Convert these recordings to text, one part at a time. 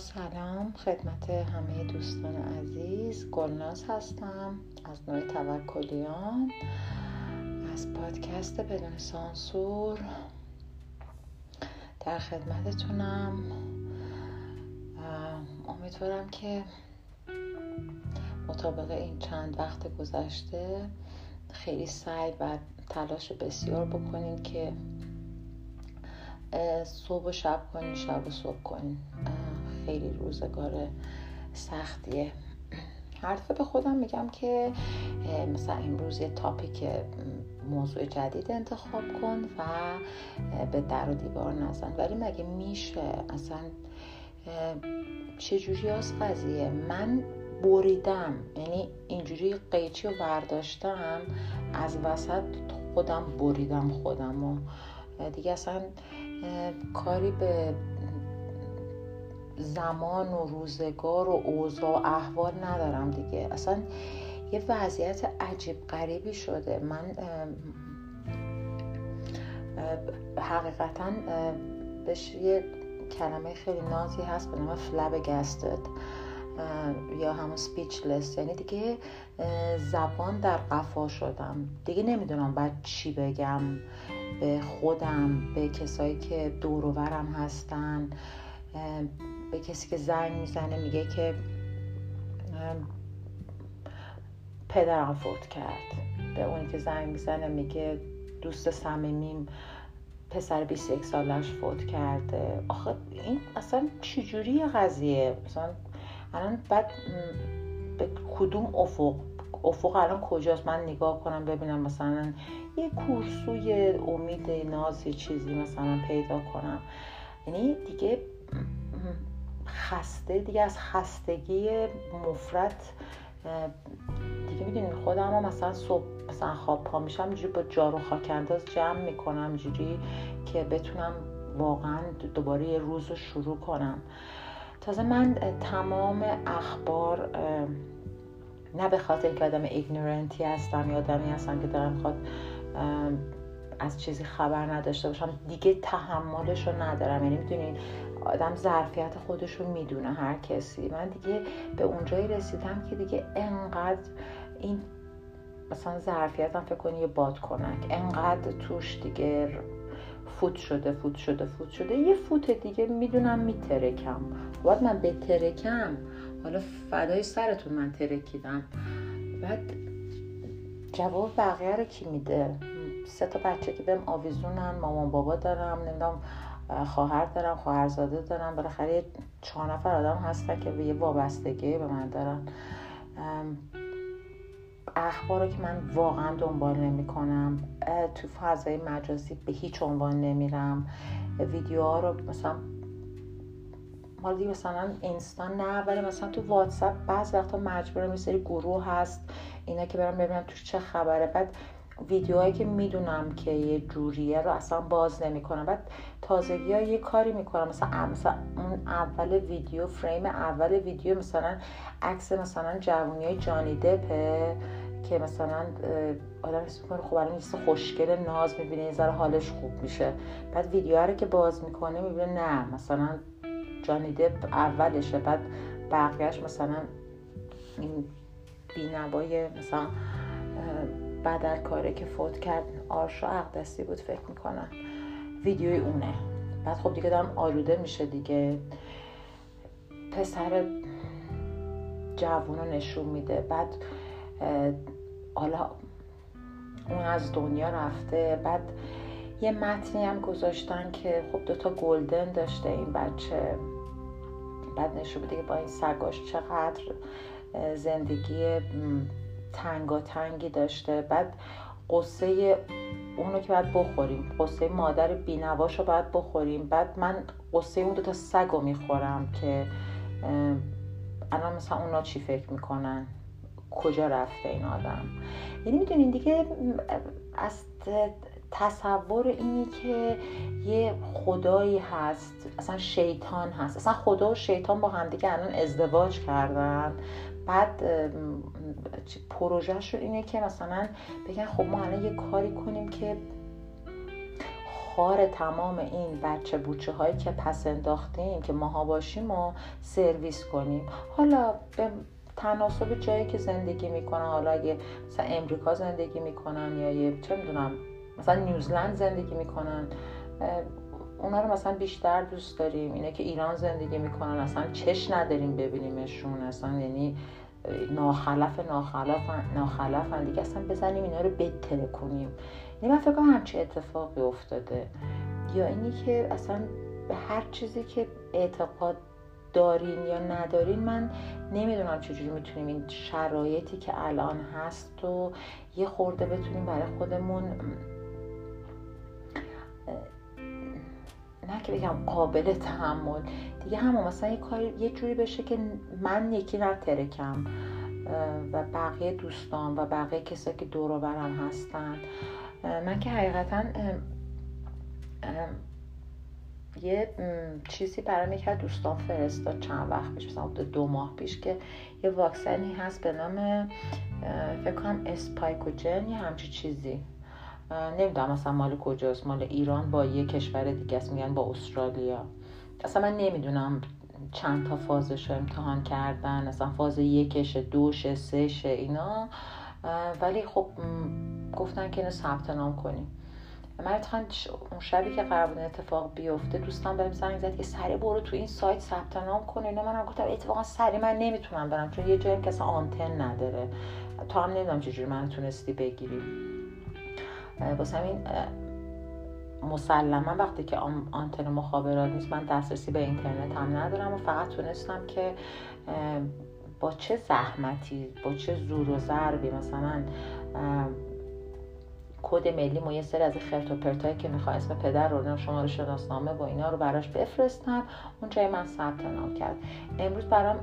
سلام. خدمت همه دوستان عزیز. گلناز هستم از نوع توکلیان. از پادکست بدون سانسور در خدمتتونم. امیدوارم که مطابق این چند وقت گذشته خیلی سعی و تلاش بسیار بکنید که صبح و شب کنین شب و صبح کنین. خیلی روزگار سختیه. هر دفعه به خودم میگم که مثلا امروز یه تاپیک موضوع جدید انتخاب کن و به در و دیوار نزن. ولی مگه میشه؟ اصلا چجوری از قضیه؟ من بریدم. یعنی اینجوری قیچی رو برداشتم از وسط خودم بریدم خودم و دیگه اصلا کاری به زمان و روزگار و اوضاع و احوال ندارم دیگه. اصلا یه وضعیت عجیب غریبی شده. من حقیقتا بهش یه کلمه خیلی نازی هست به نام فلب گستد یا همون سپیچلس یعنی دیگه زبان در قفا شدم. دیگه نمی‌دونم باید چی بگم به خودم به کسایی که دورورم هستن. به کسی که زنگ می‌زنه میگه که پدرم فوت کرد. به اونی که زنگ می‌زنه میگه دوست صمیمیم پسر 21 سالش فوت کرده. آخه این اصلا چجوری قضیه؟ مثلا الان بعد به کدوم افق؟ افق الان کجاست؟ من نگاه کنم ببینم مثلا یه کورسوی امید ناز چیزی مثلا پیدا کنم. یعنی دیگه خسته دیگه از خستگی مفرد دیگه می‌دونین خودم مثلا صبح مثلا خواب پا میشم اینجوری با جارو خاک انداز جمع می‌کنم اینجوری که بتونم واقعا دوباره یه روز رو شروع کنم. تازه من تمام اخبار نه به خاطر اینکه آدم ایگنورنتی هستم یا آدمی هستم که دارم می‌خواد از چیزی خبر نداشته باشم دیگه تحملش رو ندارم. یعنی می‌دونین آدم ظرفیت خودش رو می‌دونه هر کسی. من دیگه به اونجایی رسیدم که دیگه انقدر این مثلا ظرفیتم فکر کنی یه باد کنک انقدر توش دیگه فوت شده فوت شده فوت شده. یه فوت دیگه می‌دونم میترکم. باید من بترکم. حالا فدای سرتون من ترکیدم. بعد جواب بقیه رو کی میده؟ سه تا بچه که بهم آویزونن مامان بابا دارم. نمی‌دونم خواهر دارم خواهرزاده دارم. بالاخره چهار نفر آدم هستن که به یه وابستگی به من دارن. اخبار رو که من واقعا دنبال نمی کنم تو فضای مجازی به هیچ عنوان نمیرم. ویدیوها رو مثلا حالا دیگه مثلا اینستا نه ولی مثلا تو واتساپ بعض وقتا مجبورم یه سری گروه هست. اینا که برم ببینم توش چه خبره. بعد ویدیوهایی که می‌دونم که یه جوریه رو اصلا باز نمی‌کنم. بعد تازگی ها یه کاری می‌کنم. مثلا مثلا اون اول ویدیو فریم اول ویدیو مثلا عکس مثلا جوونی های جانی دپه که مثلا آدم حس می‌کنه خب الان خوشگل ناز می‌بینه یه ذره حالش خوب میشه. بعد ویدیو رو که باز می‌کنه می‌بینه نه مثلا جانی دپ اولشه. بعد بقیهش مثلا این بینوای مثلا بدل که فوت کرد آرشا اقدسی بود فکر می‌کنم. ویدیوی اونه. بعد خب دیگه دارم آلوده میشه دیگه. پسر جوون رو نشون میده. بعد حالا اون از دنیا رفته. بعد یه متنی هم گذاشتن که خب دوتا گلدن داشته این بچه. بعد نشون دیگه با این سگاش چقدر زندگی تنگی داشته. بعد قصه اونو که باید بخوریم. قصه مادر بینواش رو باید بخوریم. بعد من قصه اون دوتا سگ رو می‌خورم که الان مثلا اونا چی فکر می‌کنن؟ کجا رفته این آدم؟ یعنی می‌دونین دیگه از تصور اینی که یه خدایی هست اصلا شیطان هست. اصلا خدا و شیطان با همدیگه الان ازدواج کردن. بعد پروژهشون اینه که مثلا بگن خب ما الان یه کاری کنیم که خار تمام این بچه بوچه هایی که پس انداختیم که ماها باشیم و سرویس کنیم. حالا به تناسب جایی که زندگی می‌کنن حالا اگه مثلا امریکا زندگی می‌کنن یا یه چه می‌دونم مثلا نیوزلند زندگی می‌کنن اونا رو مثلا بیشتر دوست داریم. اینه که ایران زندگی می‌کنن اصلا چش نداریم ببینیمشون اصلا یعنی ناخلف ناخلف ناخلف دیگه اصلا بزنیم اینا رو بتره کنیم. یعنی من فکر کنم همچه اتفاقی افتاده. یا اینی که اصلا به هر چیزی که اعتقاد دارین یا ندارین من نمی‌دونم چجوری می‌تونیم این شرایطی که الان هست و یه خورده بتونیم برای خودمون نه که بگم قابل تحمل دیگه همون مثلا یه کاری یه جوری بشه که من یکی نترکم و بقیه دوستان و بقیه کسایی که دور برم هستن. من که حقیقتا یه چیزی برای یکی دوستان فرستاد چند وقت پیش مثلا دو ماه پیش که یه واکسنی هست به نام فکر کنم اسپایکوجن یا همچی چیزی. نمی‌دونم مثلا مال کجاست. مال ایران با یه کشور دیگه است. میگن با استرالیا. اصلا من نمی‌دونم چند تا فازش رو امتحان کردن اصلا فاز یکش دوش سهش اینا. ولی خب گفتن که اینو ثبت نام کنیم. من اون شبی که قرار بود اتفاق بیفته دوستان بهم زنگ زد که سری برو تو این سایت ثبت نام کن اینا. منم گفتم اتفاقا سری من نمی‌تونم برم چون یه جایی که اصلا آنتن نداره. تو هم نمی‌دونم چجوری من تونستی بگیری. واسه همین مسلما وقتی که آنتن مخابرات نیست من دسترسی به اینترنت هم ندارم و فقط تونستم که با چه زحمتی با چه زور و ضربی مثلا کد ملی ما یه سری از خرت و پرتایی که می‌خواد اسم پدر رو شماره شناسنامه با اینا رو براش بفرستم. اون جای من ثبت نام کرد. امروز برام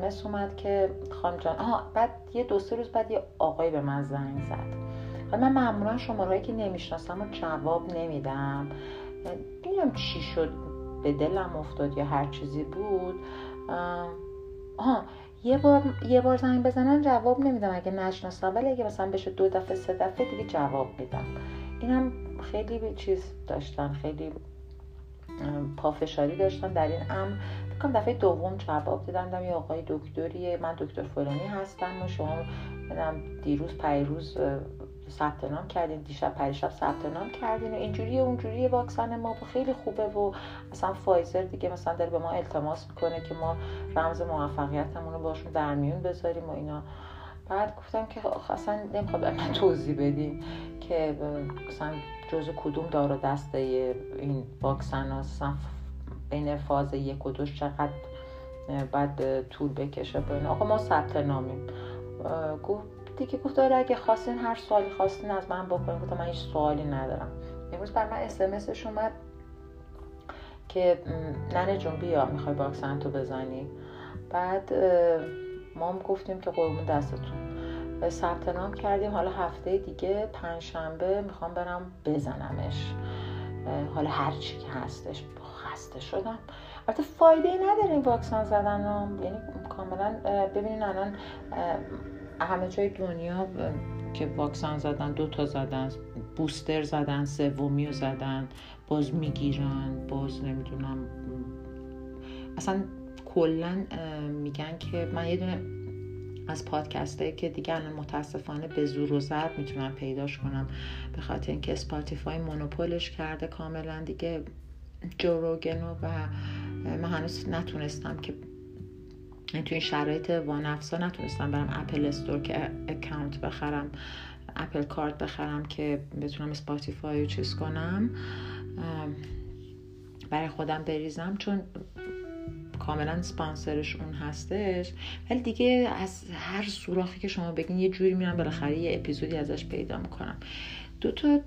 اس اومد که خانم جان آها بعد یه دو سه روز بعد یه آقای به من زنگ زد. من معمولا شماره که نمی‌شناسم و جواب نمیدم. نمی‌دونم چی شد به دلم افتاد یا هر چیزی بود. آها یه بار یه بار زنگ بزنن جواب نمیدم. اگه نشناسم ولی اگه مثلا بشه دو دفعه سه دفعه دیگه جواب میدم. اینم خیلی چیز داشتن خیلی پافشاری داشتن در این امر. فکرم دفعه دوم جواب دادم یه آقای دکتریه من دکتر فلانی هستم و شما دیروز پیروز ثبت نام کردین دیشب پریشب ثبت نام کردین و اینجوری اونجوری واکسن ما خیلی خوبه و اصلا فایزر دیگه مثلا داره به ما التماس می‌کنه که ما رمز موفقیتمون رو باشون در میون بذاریم و اینا. بعد گفتم که اصلا نمی‌خواد من توضیح بدیم که مثلا جز کدوم دار و دسته این واکسن ها بین فاز یک و دوش چقدر بعد طول بکشه. بین آقا ما ثبت نامیم. گفت دیگه گفت داره اگه خواستین هر سوالی خواستین از من بکنین. گفتم من هیچ سوالی ندارم. امروز بر من اسمسش اومد که ننه جون بیا می‌خوای واکسن تو بزنی. بعد ما هم گفتیم که قربون دستتون. ثبت نام کردیم. حالا هفته دیگه پنجشنبه می‌خوام برم بزنمش. حالا هر چی که هستش خسته شدم. البته فایده ای نداره این واکسن زدن یعنی کاملا ببینین الان همه جای دنیا که واکسن زدن دو تا زدن بوستر زدن سومی رو زدن باز می‌گیرن باز نمی‌دونم. اصلا کلا میگن که من یه دونه از پادکسته که دیگه الان متاسفانه به زور و ضرب می‌تونم پیداش کنم. به خاطر اینکه Spotify monopoly ش کرده کاملا دیگه. Joe Rogan و من هنوز نتونستم که تو این شرایط وانفسا نتونستم برم Apple Store که account بخرم Apple card بخرم که بتونم Spotify رو چیز کنم برای خودم بریزم چون کاملا سپانسرش اون هستش. ولی دیگه از هر سوراخی که شما بگین یه جوری میرم بالاخره یه اپیزودی ازش پیدا می‌کنم. دو تا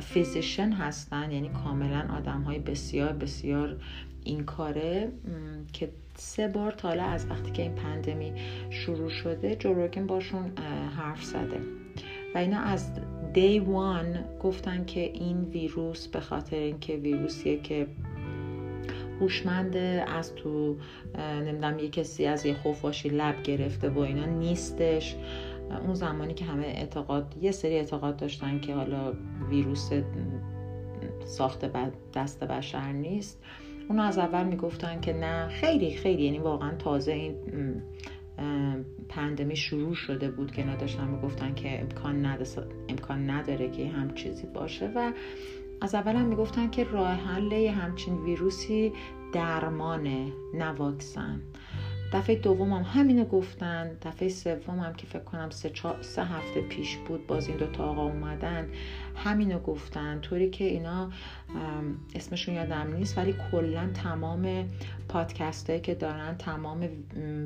physician هستن یعنی کاملا آدم های بسیار بسیار این کاره که سه بار تا حاله از وقتی که این pandemic شروع شده Joe Rogan باشون حرف زده. و اینا از day one گفتن که این ویروس به خاطر اینکه ویروسیه که هوشمند از تو نمی‌دونم یه کسی از یه خفاشی لب گرفته و اینا نیستش. اون زمانی که همه اعتقاد یه سری اعتقاد داشتن که حالا ویروس ساخت دست بشر نیست. اونو از اول می‌گفتن که نه خیلی خیلی یعنی واقعا تازه این پندمی شروع شده بود که نداشتن. می‌گفتن که امکان نداره, امکان نداره که هم چیزی باشه و از اول هم می‌گفتن که راه حل همچین ویروسی درمانه نه واکسن. دفعه دوم هم همینو گفتن. دفعه سوم هم که فکر کنم سه, سه هفته پیش بود باز این دوتا آقا اومدن. همینو گفتن. طوری که اینا اسمشون یادم نیست ولی کلا تمام پادکست هایی که دارن تمام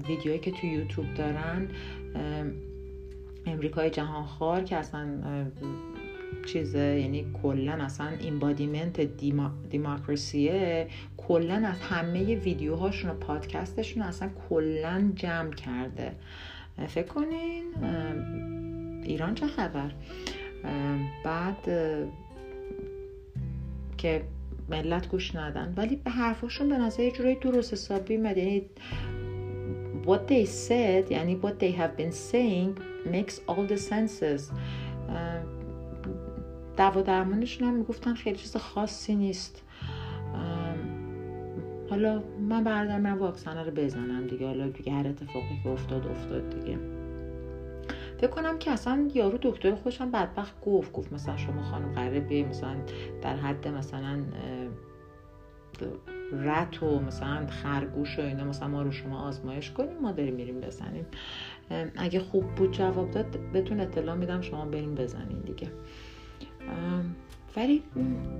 ویدیوهایی که تو یوتیوب دارن امریکای جهانخوار که اصلا چیزه یعنی کلا اصلا اینبادیمنت دیما، دیموکراسیه کلا از همه ویدیوهاشون و پادکستشون اصلا کلا جمع کرده. فکر کنین ایران چه خبر؟ بعد که ملت گوش ندن. ولی به حرفاشون به نظر یه درست حسابی میاد یعنی what they said یعنی what they have been saying makes all the senses. دوا درمانشون هم می‌گفتن خیلی چیز خاصی نیست. حالا من بردارم من واکسن رو بزنم دیگه. حالا دیگه هر اتفاقی که افتاد افتاد دیگه. فکر کنم که اصلا یارو دکتر خوشم بدبخت گفت گفت مثلا شما خانم قراره بیای مثلا در حد مثلا رت و مثلا خرگوش و اینا مثلا ما رو شما آزمایش کنیم ما داریم میریم بزنیم. اگه خوب بود جواب داد بهتون اطلاع میدم شما بریم بزنین دیگه. ولی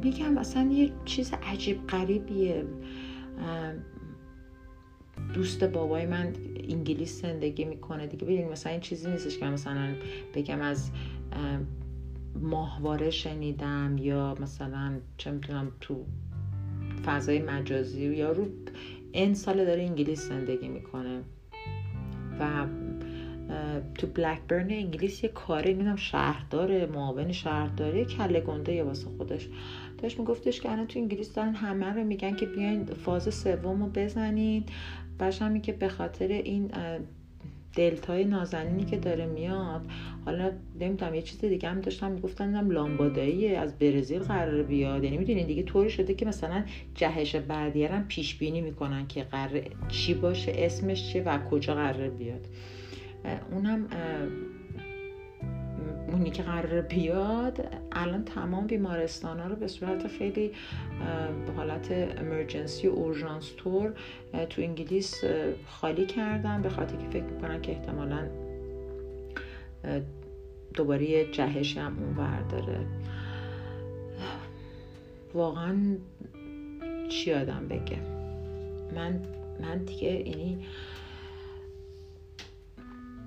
میگم اصلا یه چیز عجیب غریبیه. دوست بابای من انگلیس زندگی می‌کنه دیگه. ببینید مثلا این چیزی نیستش که مثلا بگم از ماهواره شنیدم یا مثلا چه می‌تونم تو فضای مجازی یا رو این سال داره انگلیس زندگی می‌کنه. و تو بلکبرن انگلیس یه کاری می‌دونم شهردار معاون شهرداری کله گنده یه واسه خودش. داشت میگفتش که الان تو انگلیس دارن همه رو میگن که بیاین فاز سوم رو بزنین باشم که به خاطر این دلتای نازنینی که داره میاد حالا نمی‌دونم یه چیز دیگه هم داشتم می‌گفتن هم لامبادایی از برزیل قرار بیاد. یعنی می‌دونین دیگه طوری شده که مثلا جهش بعدی هم پیش بینی می‌کنن که قرار چی باشه اسمش چیه و کجا قرار بیاد. اونم اونی که قرار بیاد الان تمام بیمارستان ها رو به صورت خیلی به حالت امرجنسی اورژانس تور تو انگلیس خالی کردن. به خاطر که فکر می‌کنن که احتمالا دوباره جهش هم اون داره. واقعا چی آدم بگه؟ من من دیگه یعنی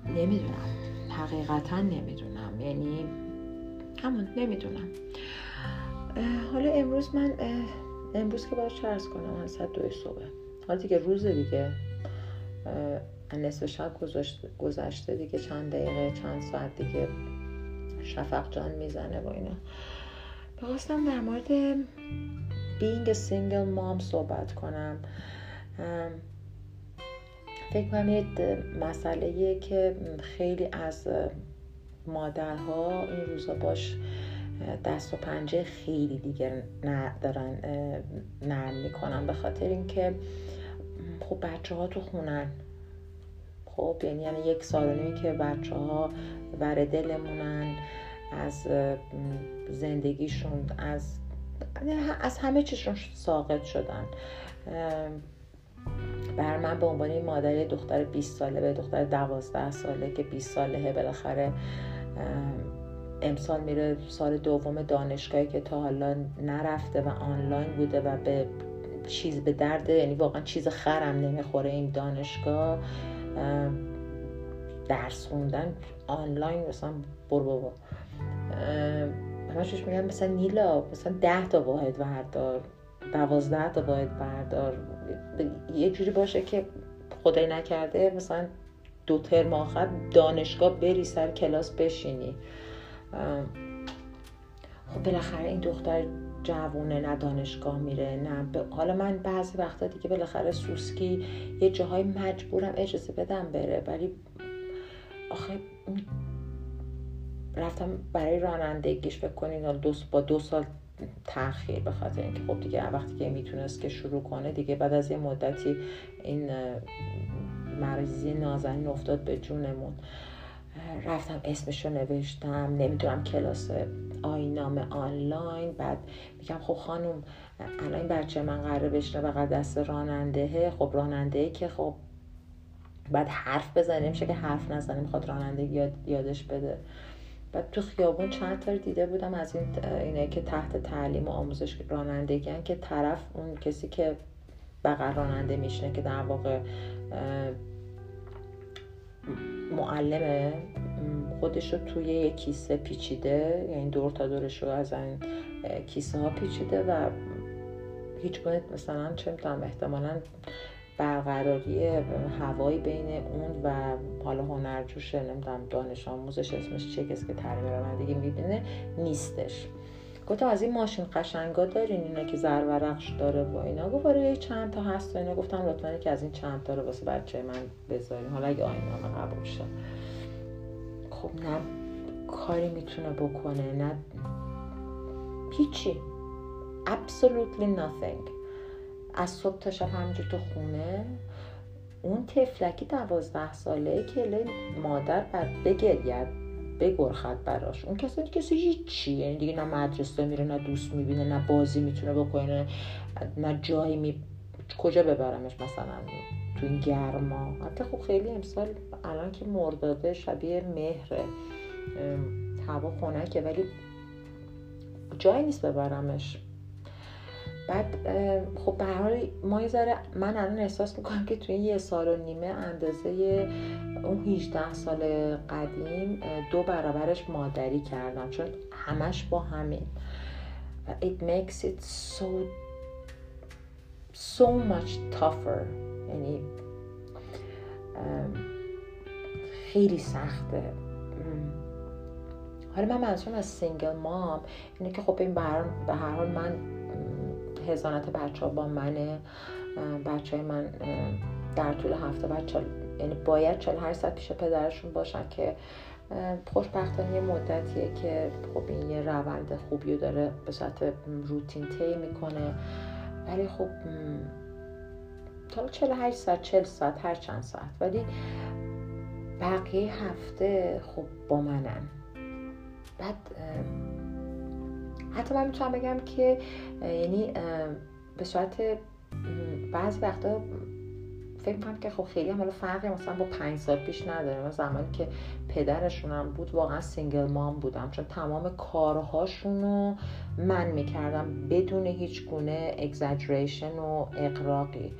نمی‌دونم. حقیقتا نمی‌دونم. یعنی همون نمی‌دونم. حالا امروز من امروز که باید چرس کنم من ساعت دوی صبح. حالا دیگه روز دیگه نصف شب گذشته دیگه چند دقیقه چند ساعت دیگه شفق جان می‌زنه و اینا. بخواستم در مورد a single mom صحبت کنم. فکر کنم یه مسئله که خیلی از مادرها این روزا باش دست و پنجه خیلی دیگه دارن نرم می‌کنن. به خاطر اینکه خب بچه ها تو خونن. خب یعنی, یعنی یک سال که بچه ها بر دلمونن از زندگیشون از از همه چیشون ساقط شدن. بر من به عنوان مادر دختر 20 ساله به دختر 12 ساله که 20 ساله بالاخره امسال میره سال دوم دانشگاهی که تا حالا نرفته و آنلاین بوده و به چیز به درد یعنی واقعا چیز خرم نمی‌خوره این دانشگاه درس خوندن آنلاین مثلا برو بابا. همشش میگن مثلا نیلا مثلا ده تا واحد وردار. دوازده تا باید بردار. یه جوری باشه که خدای نکرده مثلا دو ترم آخر دانشگاه بری سر کلاس بشینی. خب بالاخره این دختر جوونه نه دانشگاه میره نه حالا من بعضی وقتا دیگه بالاخره سوسکی یه جاهای مجبورم اجازه بدم بره ولی آخه رفتم برای رانندگیش بکنین با دو سال تاخیر به خاطر اینکه خب دیگه وقتی که می‌تونست که شروع کنه دیگه بعد از یه مدتی این مریضی نازنین افتاد به جونمون. رفتم اسمش رو نوشتم نمی‌دونم کلاس آینامه آنلاین. بعد میگم خب خانم الان این بچه من قراره بشنه و دست راننده خب راننده که خب بعد حرف بزنه میشه که حرف نزنه می‌خواد راننده یاد یادش بده. بعد تو خیابون چند تا دیده بودم از این اینه که تحت تعلیم و آموزش رانندگی که طرف اون کسی که بغل راننده میشنه که در واقع معلمه خودش رو توی یک کیسه پیچیده یعنی دور تا دورش رو از این کیسه ها پیچیده و هیچ گونه مثلا چه می‌تونم احتمالا برقراری هوایی بین اون و حالا هنرجوشه نمی‌دونم دانش آموزش اسمش چه کسی که تعلیم رانندگی می‌بینه نیستش. گفتم از این ماشین قشنگا دارین اینا که زرورقش داره و اینا. گفت آره چند تا هست و اینا. گفتم لطفا که از این چند تا رو واسه بچه من بذارین. حالا اگه آینامه قبول شه. خب نه کاری می‌تونه بکنه. نه هیچی. Absolutely nothing. از صبح تا شب همینجور تو خونه. اون تفلکی دوازده ساله که مادر بعد بگرید بگرخد براش. اون کسی کسی هیچی یعنی دیگه نه مدرسه میره نه دوست می‌بینه نه بازی می‌تونه بکنه نه جایی می کجا ببرمش مثلا تو این گرما. حتی خب خیلی امسال الان که مرداده شبیه مهره. هوا خنکه ولی جایی نیست ببرمش. بعد خب به حال ما یه من الان احساس می‌کنم که توی یه سال و نیمه اندازه اون 18 سال قدیم دو برابرش مادری کردم چون همش با همین. It makes it so so much tougher. یعنی خیلی سخته. حالا من منظورم از single mom اینه که خب این به هر حال من حضانت بچه ها با منه. بچه های من در طول هفته بچه یعنی باید 48 ساعت پیش پدرشون باشن که خوشبختانه یه مدتیه که خب این یه روند خوبی داره به صورت روتین طی می‌کنه. ولی خب تا 48 ساعت 40 ساعت هر چند ساعت. ولی بقیه هفته خب با منن. بعد حتی من می‌تونم بگم که یعنی به صورت بعضی وقتا فکر کنم که خب خیلی هم فرقی مثلا با پنج سال پیش نداره. زمانی که پدرشونم بود واقعا single mom بودم. چون تمام کارهاشون رو من می‌کردم بدون هیچ گونه exaggeration و اغراقی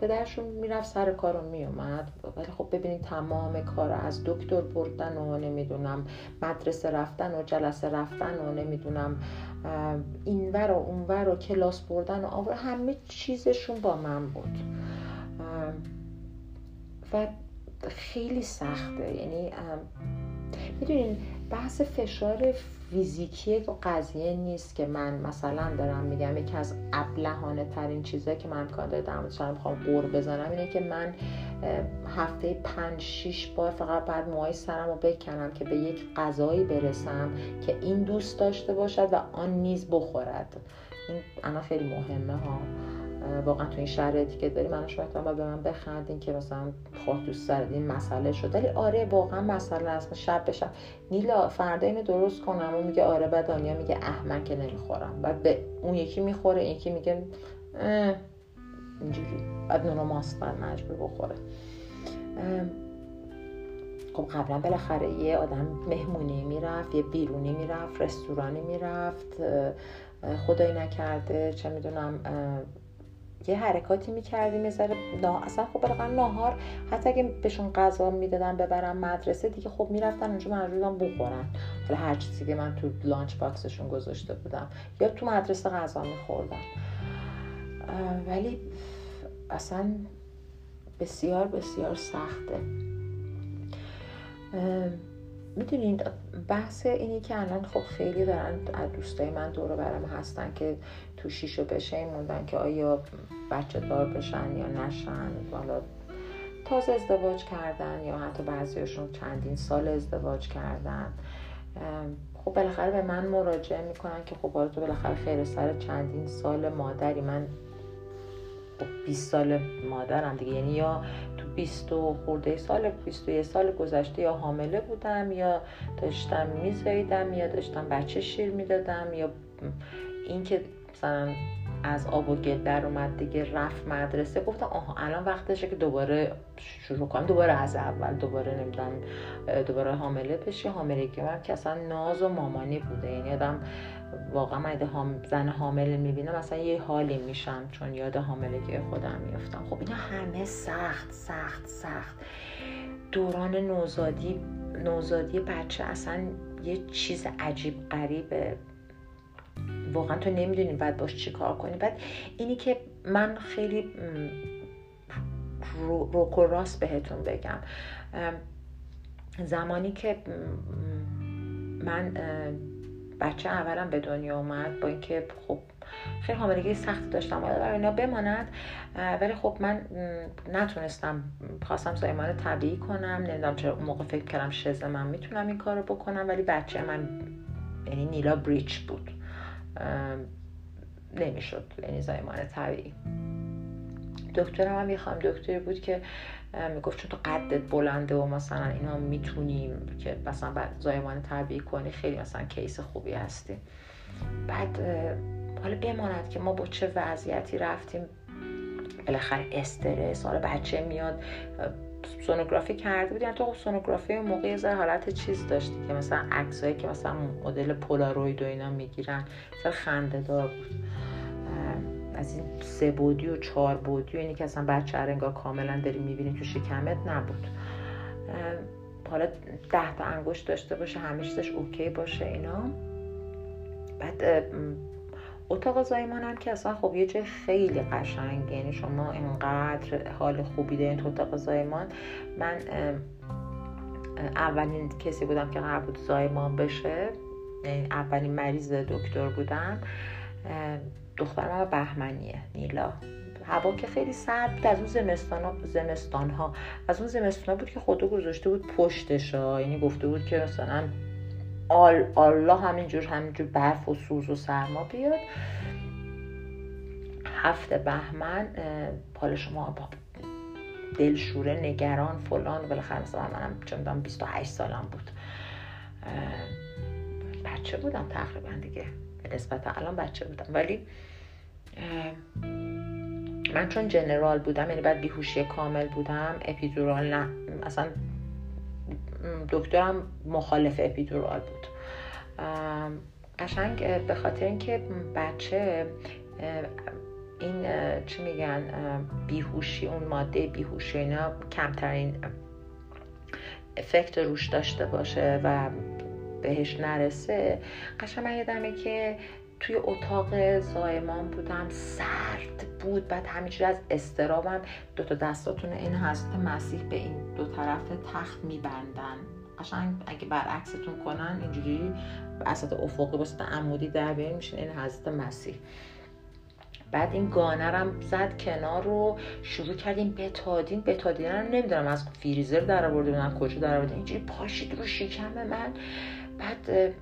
پدرشون می‌رفت سر کار رو میومد ولی خب ببینید تمام کار از دکتر بردن و نمی‌دونم مدرسه رفتن و جلسه رفتن و نمی‌دونم اینور و اونور و کلاس بردن و آوردن همه چیزشون با من بود. و خیلی سخته. یعنی می‌دونین بحث فشار فیزیکی قضیه نیست که من مثلا دارم میگم یکی از ابلهانه ترین چیزایی که من امکان داره در می‌خوام قور بزنم اینه که من هفته پنج شیش بار فقط بعد موهای سرم رو بکنم که به یک غذایی برسم که این دوست داشته باشد و آن نیز بخورد. این انا خیلی مهمه ها. واقعا تو این شرایطی که داری من شما باید به من بخندین که مثلا خواه دوست دارد این مسئله شد. ولی آره واقعا مسئله است. شب به شب. نیلا فردا اینو درست کنم. و میگه آره بعد دانیا میگه احمد که نمی‌خورم. بعد به اون یکی می‌خوره این یکی میگه اینجوری. بعد نونو ماست بعد مجبور بخوره. خب قبلا بالاخره یه آدم مهمونی می‌رفت یه بیرونی می‌رفت رستورانی می‌رفت خدایی نکرده چه می‌دونم یه حرکاتی می‌کردیم یه ذره اصلا خب بالاخره ناهار حتی اگه بهشون غذا می‌دادن ببرم مدرسه دیگه خب می‌رفتن اونجا مجبورم بخورن. حالا هر چیزی که من تو لانچ باکسشون گذاشته بودم یا تو مدرسه غذا میخوردن. ولی اصلا بسیار بسیار سخته. می‌دونین بحث اینی که الان خب خیلی دارن دوستای من دور برم هستن که تو شیشو بشه موندن که آیا بچه دار بشن یا نشن. حالا تازه ازدواج کردن یا حتی بعضیشون چندین سال ازدواج کردن. خب بالاخره به من مراجعه می‌کنن که خب تو بالاخره خیر سر چندین سال مادری. من 20 خب سال مادرم دیگه. یعنی یا تو 20 خورده سال 21 سال گذشته یا حامله بودم یا داشتم میزاییدم یا داشتم بچه شیر می‌دادم یا اینکه مثلا از آب و گل در اومد دیگه رفت مدرسه. گفتم آها الان وقتشه که دوباره شروع کنم. دوباره از اول دوباره نمی‌دونم دوباره حامله بشی. حاملگی من که اصلا ناز و مامانی بوده. یعنی آدم واقعا من زن حامله می‌بینم مثلا یه حالی میشم چون یاد حاملگی خودم میفتم خب اینا همه سخت سخت سخت. دوران نوزادی نوزادی بچه اصلا یه چیز عجیب غریبه. واقعا تو نمی‌دونی بعد باش چی کار کنی. بعد اینی که من خیلی روک و راست بهتون بگم. زمانی که من بچه اولم به دنیا اومد با اینکه خب خیلی حاملگی سخت داشتم باید برای اینا بماند. ولی خب من نتونستم خواستم زایمان طبیعی کنم. نمی‌دونم چرا موقع فکر کردم شزه من می‌تونم این کارو بکنم. ولی بچه من یعنی نیلا بریچ بود. نمی‌شد. یعنی زایمان طبیعی. دکترم هم می‌خوام دکتری بود که می‌گفت چون تو قدت بلنده و مثلا اینا می‌تونیم که مثلا بعد زایمان طبیعی کنی خیلی مثلا کیس خوبی هستی. بعد حالا بماند که ما با چه وضعیتی رفتیم. بالاخره استرس حالا بچه میاد سونوگرافی کرده بودی؟ تو خب سونوگرافی موقع یه حالت چیز داشتی که مثلا عکسایی که مثلا مدل پولاروید و اینا می‌گیرن مثلا خنده دار بود از این سه بودی و چهار بودی و اینی که اصلا بچه انگار کاملا داری می‌بینی تو شکمت نبود. حالا ده تا انگشت داشته باشه چیزش اوکی باشه اینا. بعد اتاق زایمان هم که اصلا خب یه جای خیلی قشنگ یعنی شما اینقدر حال خوبی دارین تو اتاق زایمان. من اولین کسی بودم که قرار بود زایمان بشه یعنی اولین مریض دکتر بودم. دخترم بهمنیه نیلا. هوا که خیلی سرد بود از اون زمستان ها, زمستان ها از اون زمستان بود که خودو گذاشته بود پشتش یعنی گفته بود که مثلا آل الله همینجور همینجور برف و سوز و سرما بیاد. هفته بهمن حال شما دلشوره نگران فلان بالاخره مثلا منم چون 28 سالم بود. بچه بودم تقریبا دیگه به نسبت الان بچه بودم. ولی من چون جنرال بودم یعنی بعد بیهوشی کامل بودم اپیدورال نه اصلا دکترم مخالف اپیدورال بود. قشنگ به خاطر اینکه بچه این چی میگن بیهوشی اون ماده بیهوشی اینا کمترین افکت روش داشته باشه و بهش نرسه قشنگ من یادمه که توی اتاق زایمان بودم سرد بود بعد همینجوری از استرابم دو تا دستاتون این هست مسیح به این دو طرف تخت میبندن. قشنگ اگه برعکستون کنن اینجوری وسط افقی وسط عمودی در بیارین میشین این حضرت مسیح. بعد این گانرم زد کنار رو شروع کردیم بتادین. بتادین رو نمی‌دونم از فریزر در آورده بودن کجا در آورده اینجوری پاشید رو شکم من. بعد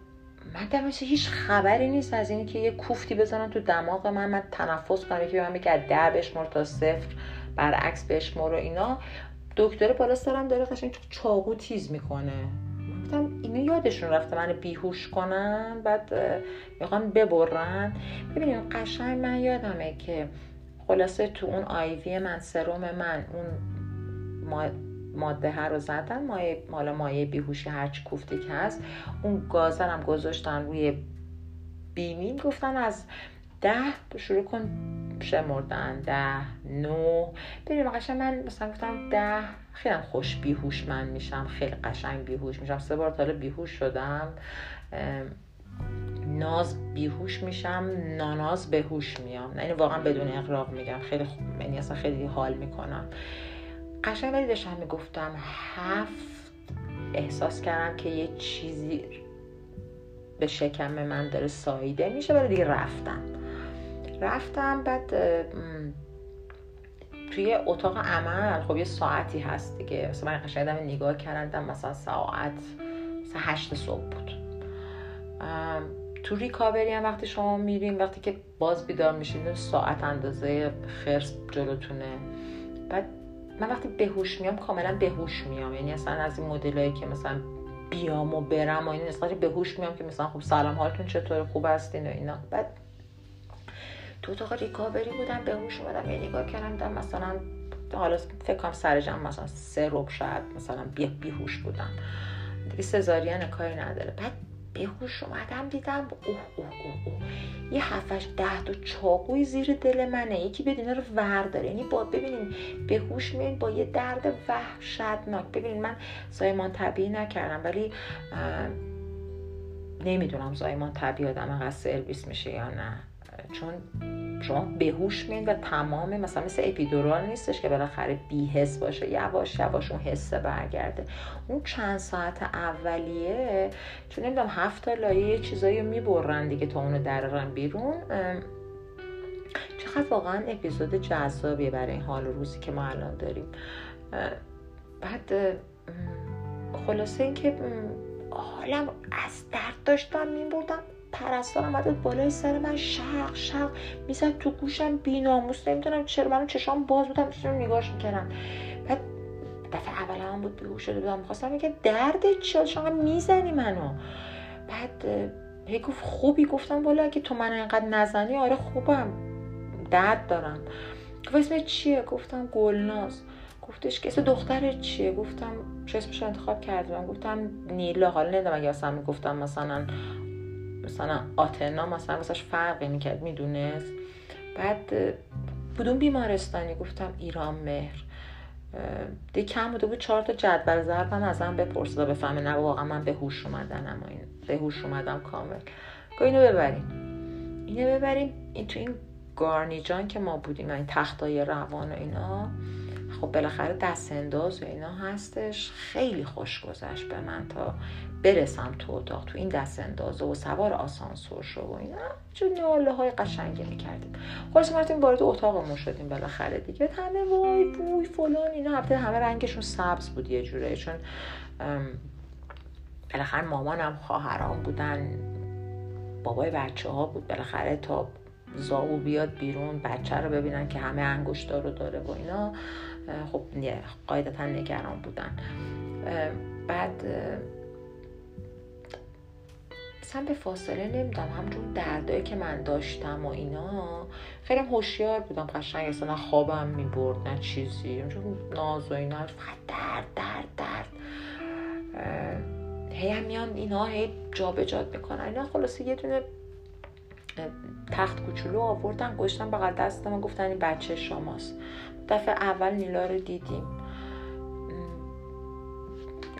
من در هیچ خبری نیست. از اینی که یه کوفتی بزنن تو دماغ من من تنفس کنم. که من بگه ده بشمر تا صفر برعکس بشمر و اینا. دکتر بالا سرم داره قشنگ چاقو تیز می‌کنه. گفتم اینو یادشون رفته من بیهوش کنن بعد می‌خوان ببرن. ببینیم قشنگ من یادمه که خلاصه تو اون آیوی من سروم من اون ماده ها رو زدن مایه مالا مایه بیهوشی هرچی کوفتی که هست اون گازرم گذاشتن روی بیمین گفتن از ده شروع کن شمردن ده نو ببینیم قشنگ من مثلا گفتم ده خیلی خوش بیهوش من میشم خیلی قشنگ بیهوش میشم. سه بار تا بیهوش شدم. ناز بیهوش میشم ناناز بهوش میام. نه یعنی واقعا بدون اقراق میگم. خیلی خوب یعنی اصلا خیلی حال می‌کنم. قشنگ ولی داشتم می‌گفتم هفت احساس کردم که یه چیزی به شکم من داره ساییده میشه ولی دیگه رفتم. رفتم بعد توی اتاق عمل خب یه ساعتی هست دیگه. مثلا من قشنگ نگاه کردم مثلا ساعت مثلا هشت صبح بود. تو ریکاوری هم وقتی شما میریم وقتی که باز بیدار میشین ساعت اندازه خرس جلوتونه. بعد من وقتی بهوش میام کاملا بهوش میام. یعنی اصلا از این مدلایی که مثلا بیام و برم و این اصلا بهوش میام که مثلا خب سلام حالتون چطور خوب هستین و اینا. بعد تو اتاق ریکاوری بودم بهوش اومدم یه نگاه کردم مثلا حالا فکر کنم سر جمع مثلا سه رب شاید مثلا بی بیهوش بودم دیگه سزارین کاری نداره. بعد بیهوش اومدم دیدم اوه اوه اوه, اوه. یه هفتش ده تا چاقوی زیر دل منه. یکی بدینه رو ور داره. یعنی با ببینین بهوش میین با یه درد وحشتناک. ببینین من زایمان طبیعی نکردم ولی نمی‌دونم زایمان طبیعی آدم انقدر سرویس میشه یا نه. چون شما بهوش مین و تمام مثلا مثل اپیدورال نیستش که بالاخره بیهس باشه یواش یواش اون حسه برگرده. اون چند ساعت اولیه چون نمی‌دونم هفت تا لایه چیزایی رو می‌برن دیگه تا اونو درارن بیرون. چقدر واقعا اپیزود جذابیه برای این حال روزی که ما الان داریم. بعد خلاصه اینکه حالم از درد داشتم میبردم. پرستار آمد بالای سر من شق شق می‌زد تو گوشم بیناموس نمی‌دونم چرا منو چشام باز بودم میشونم نگاش می‌کردم. بعد دفعه اول هم بود بیهوش شده بودم. می‌خواستم میگه درد چی شما می‌زنی منو؟ بعد هی گفت خوبی؟ گفتم والا اگه تو من اینقدر نزنی آره خوبم. درد دارم. گفت اسم چیه؟ گفتم گلناز. گفتش که اسم دختر چیه؟ گفتم چه اسمش انتخاب کردم گفتم نیلا. حالا نمی‌دونم اگه اصلا گفتم مثلا. مثلا آتنا مثلا واسش فرقی می‌کرد می‌دونست؟ بعد بودون بیمارستانی گفتم ایران مهر. دی کم بوده بود چهار تا جدول ضربم ازم بپرسه بفهمه. نه واقعا من به هوش اومدنم این به هوش اومدم کامل. گو اینو ببریم. اینو ببریم. این تو این گارنیجان که ما بودیم این تختای روان و اینا. خب بالاخره دست انداز و اینا هستش. خیلی خوش گذشت به من تا برسم تو اتاق تو این دست اندازه و سوار آسانسور شو و اینا. چون ناله های قشنگی می‌کردیم. خلاص مرتیم وارد اتاقمون شدیم بالاخره دیگه. همه وای بوی فلان اینا. البته همه رنگشون سبز بود یه جوره چون بالاخره مامانم خواهرام بودن. بابای بچه ها بود. بالاخره تا زاو بیاد بیرون بچه رو ببینن که همه انگشتا رو داره و اینا. خب قاعدتا نگران بودن. بعد اصلا به فاصله نمیدم همچون دردایی که من داشتم و اینا خیلی هوشیار بودم. قشنگ اصلا خوابم می‌برد نه چیزی. چون ناز و اینا. درد درد درد. هی هم اینا هی جابجات می‌کنن. اینا خلاصه یه دونه تخت کوچولو آوردن گذاشتن بغل دستم و گفتن این بچه شماست. دفعه اول نیلا رو دیدیم.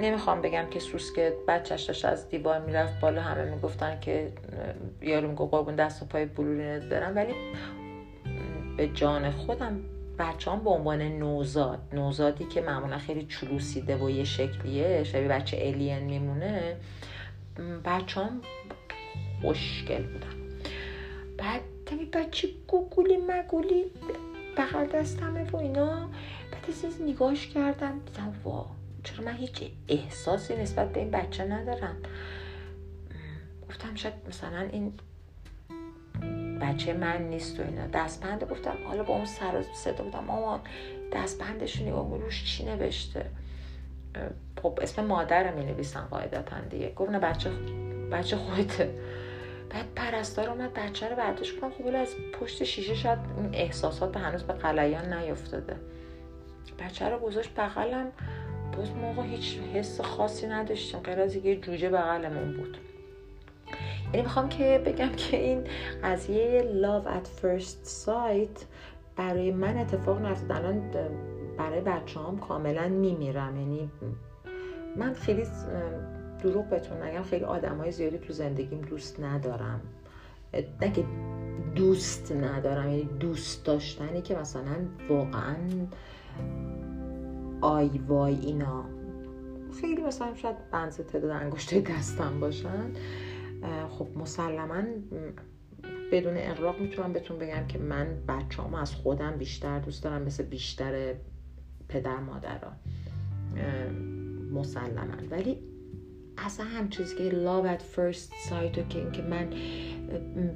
نمی‌خوام بگم که سوسکه بچهش داشت از دیوار می‌رفت بالا همه می‌گفتن که یارو میگو قربون دست و پای بلورینت برم ولی به جان خودم بچه هم به عنوان نوزاد نوزادی که معمولا خیلی چلوسیده و یه شکلیه شبیه بچه الین میمونه بچه هم خوشگل بودن. بعد بچه گوگولی مگولی بغل دستمه و اینا. بعد از نگاش کردم. دیدم وا چرا من هیچ احساسی نسبت به این بچه ندارم؟ گفتم شاید مثلا این بچه من نیست و اینا. دستبند گفتم حالا با اون سر صدا بودم مامان دستبندش نگاه روش چی نوشته؟ خب اسم مادر می نویسن قاعدتا دیگه. گفت بچه بچه خودته. بعد پرستار اومد بچه رو برداشت کنم. خب از پشت شیشه شاید احساسات به هنوز به قلیان نیفتاده. بچه رو گذاشت بغلم. باز موقع هیچ حس خاصی نداشتیم. غیر از یه جوجه بغلمون بود. یعنی می‌خوام که بگم که این قضیه love at first sight برای من اتفاق نیفتاد الان برای بچه هم کاملا میمیرم. یعنی من خیلی دروغ بهتون نگم خیلی آدم های زیادی تو زندگیم دوست ندارم. نه که دوست ندارم یعنی دوست داشتنی که مثلا واقعا آی وای اینا. خیلی مثلا شاید بنز تعداد انگشته دستم باشن. خب مسلما بدون اقراق می‌تونم بهتون بگم که من بچه‌ام از خودم بیشتر دوست دارم مثل بیشتر پدر مادرها مسلما. ولی اصلا هم چیزی که love at first sight و که من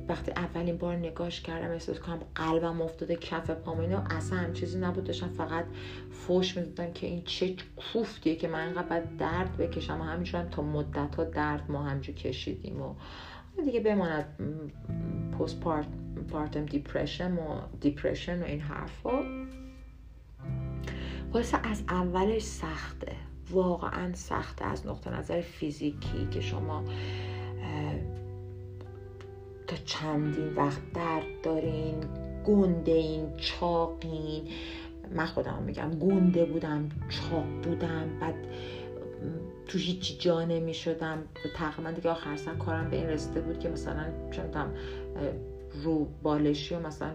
وقتی اولین بار نگاش کردم احساس کنم قلبم افتاده کف پام اصلا هم چیزی نبود. داشتم فقط فوش می‌دادم که این چه کوفتیه که من اینقدر باید درد بکشم و همینجور تا مدت ها درد ما همجور کشیدیم و دیگه بماند post part partum depression و depression و این حرفا. خلاصه از اولش سخته. واقعا سخته از نقطه نظر فیزیکی که شما تا چندین وقت درد دارین گنده این چاقین من خودم میگم گنده بودم چاق بودم بعد تو هیچی جا نمی شدم تقریبا دیگه آخر سر کارم به این رسیده بود که مثلا چه رو بالشی و مثلا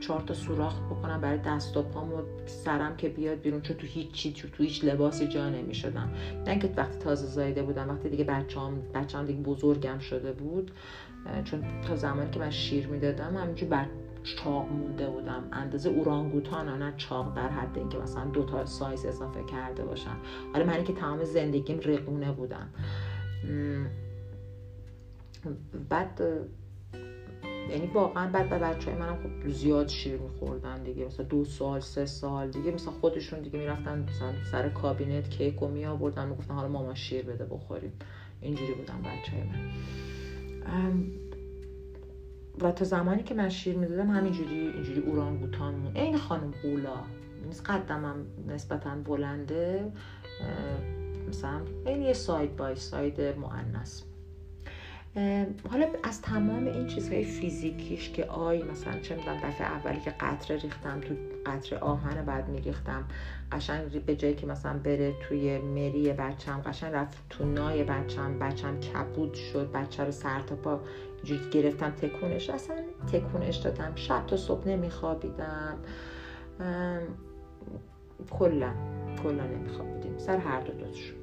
چهار تا سوراخ بکنم برای دست و پام سرم که بیاد بیرون چون تو هیچ چیز تو هیچ لباسی جا نمی شدم نه اینکه وقتی تازه زایده بودم وقتی دیگه بچه‌ام بچه‌ام دیگه بزرگم شده بود چون تا زمانی که من شیر می‌دادم همینجور بر چاق مونده بودم. اندازه اورانگوتان نه چاق در حد اینکه مثلا دو تا سایز اضافه کرده باشم حالا من که تمام زندگیم رقونه بودم بعد یعنی واقعا بعد به بچه منم خب زیاد شیر میخوردن دیگه مثلا دو سال سه سال دیگه مثلا خودشون دیگه می‌رفتن مثلا سر کابینت کیک رو می آوردن می‌گفتن حالا ماما شیر بده بخوریم. اینجوری بودن بچه من. و تا زمانی که من شیر می‌دادم همینجوری اینجوری اورانگوتان بود این خانم قولا نیست قدمم نسبتا بلنده مثلا این یه ساید بای ساید معنیس حالا از تمام این چیزهای فیزیکیش که آی مثلا چه می‌دونم دفعه اولی که قطره ریختم تو قطره آهن بعد میریختم قشنگ به جایی که مثلا بره توی مری بچم قشنگ رفت تو نای بچم بچم کبود شد بچه رو سر تا پا جوری گرفتم تکونش اصلا تکونش دادم. شب تا صبح نمیخوابیدم. کلا کلا نمیخوابیدیم. سر هر دو دوتشون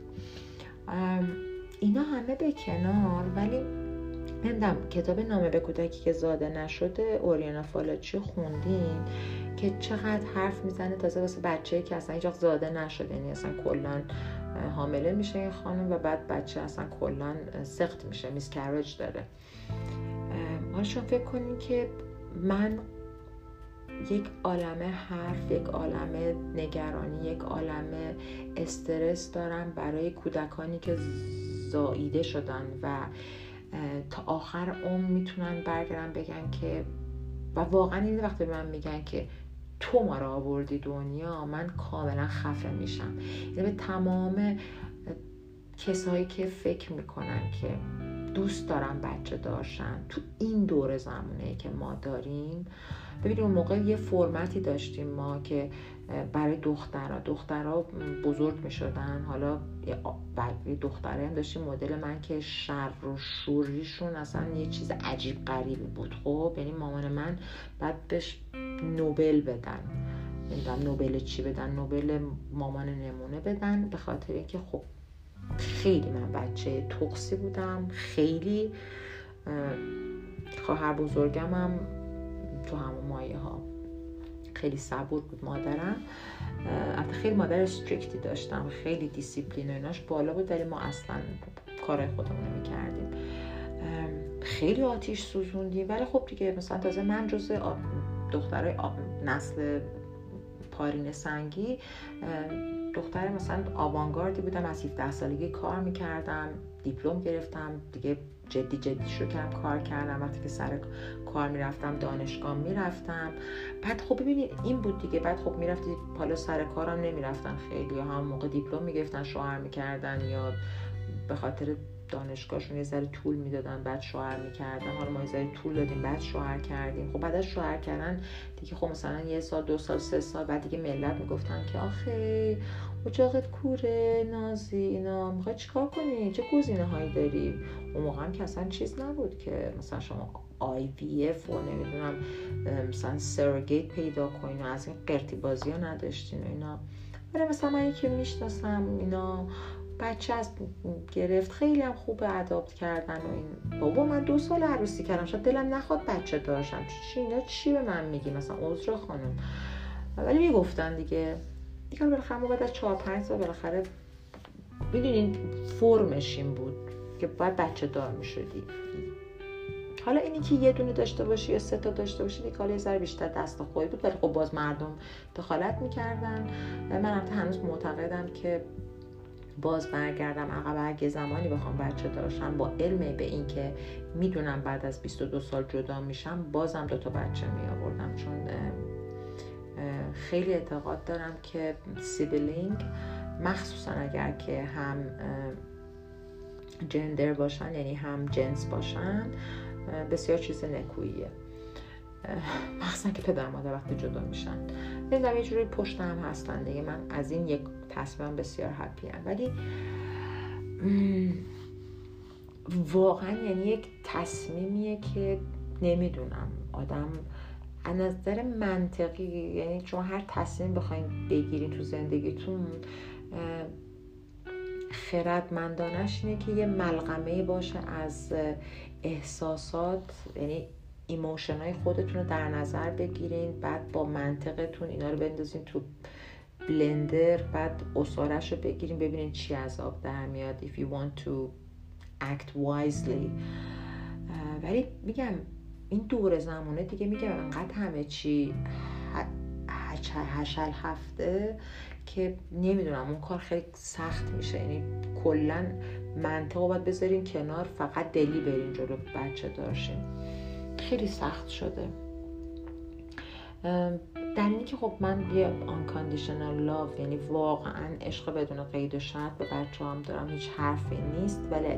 اینا همه به کنار ولی نمی‌دونم کتاب نامه به کودکی که زاده نشده اوریانا فالاچی خوندیم که چقدر حرف می‌زنه تازه واسه بچه که اصلا هیچ زاده نشده یعنی اصلا کلا حامله میشه این خانم و بعد بچه اصلا کلا سخت میشه میسکرج داره. حالا شما فکر کنین که من یک عالمه حرف یک عالمه نگرانی یک عالمه استرس دارم برای کودکانی که زاییده شدن و تا آخر عمر می‌تونن برگردن بگن که و واقعا این وقتی به من میگن که تو ما را آوردی دنیا من کاملا خفه میشم. یعنی به تمام کسایی که فکر می‌کنن که دوست دارن بچه داشتن تو این دور زمانه که ما داریم ببینید اون موقع یه فرمتی داشتیم ما که برای دخترها. دخترها بزرگ می شدن حالا یه دختره هم داشتیم. مدل من که شر و شوریشون اصلا یه چیز عجیب غریبی بود. خب یعنی مامان من بعد بهش نوبل بدن. نمی‌دونم نوبل چی بدن نوبل مامان نمونه بدن به خاطر اینکه خب خیلی من بچه تخسی بودم. خیلی خواهر بزرگم هم تو همون مایه ها خیلی صبور بود مادرم. البته خیلی مادر strict ی داشتم خیلی دیسیپلین و ایناش بالا بود ولی ما اصلا کار خودمون نمی کردیم خیلی آتیش سوزوندیم. ولی خب دیگه مثلا تازه من جز دخترای نسل پارین سنگی دختر مثلا آوانگاردی بودم از 17 سالگی کار می‌کردم دیپلم گرفتم دیگه جدی جدی کردم کار کردم. وقتی که سر کار می‌رفتم دانشگاه می‌رفتم. بعد خب ببینید این بود دیگه. بعد خب می‌رفتی حالا سر کارم نمی‌رفتن. خیلی هم موقع دیپلم می‌گرفتن شوهر می‌کردن یا به خاطر دانشگاهشون یه ذره طول می‌دادن بعد شوهر می‌کردن. حالا ما یه ذره طول دادیم بعد شوهر کردیم. خب بعد از شوهر کردن دیگه خب مثلا یه سال دو سال سه سال بعد دیگه ملت می‌گفتن که آخه اجاقت کوره نازی اینا می‌خوای چیکار کنی؟ چه گزینه هایی داری؟ اون موقع هم که اصلا چیز نبود که مثلا شما آی وی اف و نمی‌دونم مثلا سرگیت پیدا کنین و از این قرتی بازی ها نداشتین و اینا. ولی مثلا من یکی می‌شناسم اینا بچه از گرفت خیلی هم خوب ادابت کردن و این. بابا من دو سال عروسی کردم شاید دلم نخواد بچه داشتم. چی اینا چی به من میگی؟ مثلا عذر خانم. ولی می‌گفتن دیگه دیگه بالاخره ما بعد از چهار پنج سال بالاخره می‌دونین فرمش این بود که باید بچه دار می‌شدی. حالا اینی که یه دونه داشته باشی یا سه تا داشته باشی دیگه حالا یه بیشتر دست خودی بود. ولی خب باز مردم دخالت می‌کردن و من هنوز معتقدم که باز برگردم عقب اگه زمانی بخوام بچه داشتم با علم به اینکه می‌دونم بعد از 22 سال جدا میشم بازم دو تا بچه می آوردم چون خیلی اعتقاد دارم که سیبلینگ مخصوصا اگر که هم جندر باشن یعنی هم جنس باشن بسیار چیز نکوییه. مخصوصا که پدر مادر وقتی جدا میشن. نمی‌دونم یه جوری پشت هم هستن دیگه. من از این یک تصمیم بسیار هپی هم. ولی واقعا یعنی یک تصمیمیه که نمی‌دونم. آدم از نظر منطقی یعنی چون هر تصمیم بخواین بگیرین تو زندگیتون خردمندانش اینه که یه ملغمه باشه از احساسات یعنی emotion های خودتون رو در نظر بگیرین بعد با منطقتون اینا رو بندازین تو بلندر بعد عصارش رو بگیرین ببینین چی از آب در میاد if you want to act wisely. ولی میگم این دور زمانه دیگه میگم انقدر همه چی هشل هفته که نمی‌دونم اون کار خیلی سخت میشه. یعنی کلا منطقه باید بذارین کنار فقط دلی برین جلو بچه داشتین خیلی سخت شده. در اینی که خب من یه unconditional love یعنی واقعا عشق بدون قید و شرط به بچه هم دارم هیچ حرفی نیست. ولی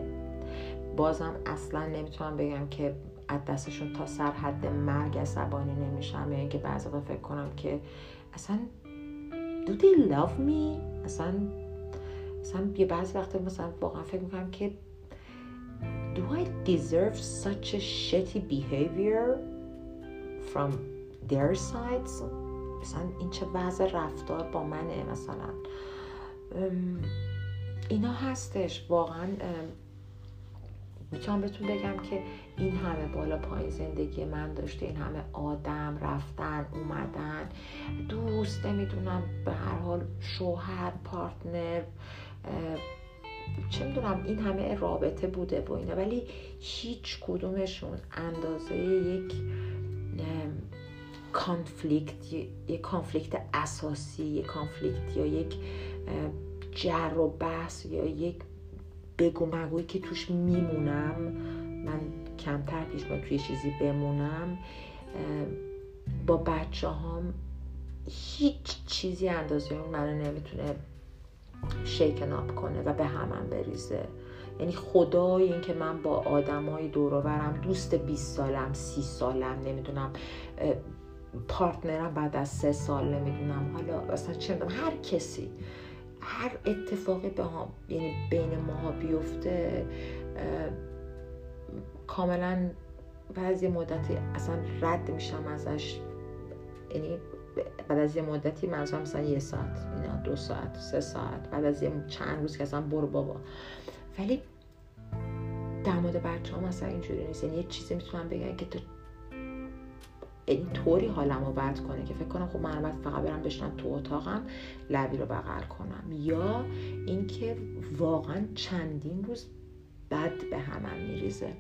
بازم اصلا نمی‌تونم بگم که از دستشون تا سر حد مرگ عصبانی نمیشم. یا اینکه بعضی فکر کنم که اصلا do they love me اصلا اصلا یه بعضی وقتا مثلا واقعا فکر می‌کنم که do I deserve such a shitty behavior from their sides? مثلا این چه وضع رفتار با منه مثلا؟ اینا هستش. واقعا می‌تونم بهتون بگم که این همه بالا پایین زندگی من داشته این همه آدم رفتن اومدن. دوست نمی‌دونم به هر حال شوهر partner چه می‌دونم این همه رابطه بوده با اینا. ولی هیچ کدومشون اندازه یک conflict یک conflict اساسی یک conflict یا یک جر و بحث یا یک بگو مگویی که توش میمونم من کمتر پیش توی چیزی بمونم با بچه هم هیچ چیزی اندازه اون منو نمی‌تونه شیکن اپ کنه و به همم بریزه. یعنی خدای این که من با آدمای دوروبرم دوست 20 سالم سی سالم نمی‌دونم پارتنرم بعد از سه سال نمی‌دونم حالا اصلا چه هر کسی هر اتفاقی به هم یعنی بین ماها بیفته کاملا بعضی مدتی اصلا رد میشم ازش. یعنی بعد از یه مدتی منظورم مثلا یه ساعت اینا دو ساعت سه ساعت بعد از یه چند روز که اصلا برو بابا. ولی در مورد بچه ها مثلا اینجوری نیست. یعنی یه چیزی می‌تونم بگم که تو این طوری حالم رو بد کنه که فکر کنم خب من باید فقط برم بشنم تو اتاقم لبی رو بغل کنم. یا اینکه واقعا چندین روز بد به همم میریزه.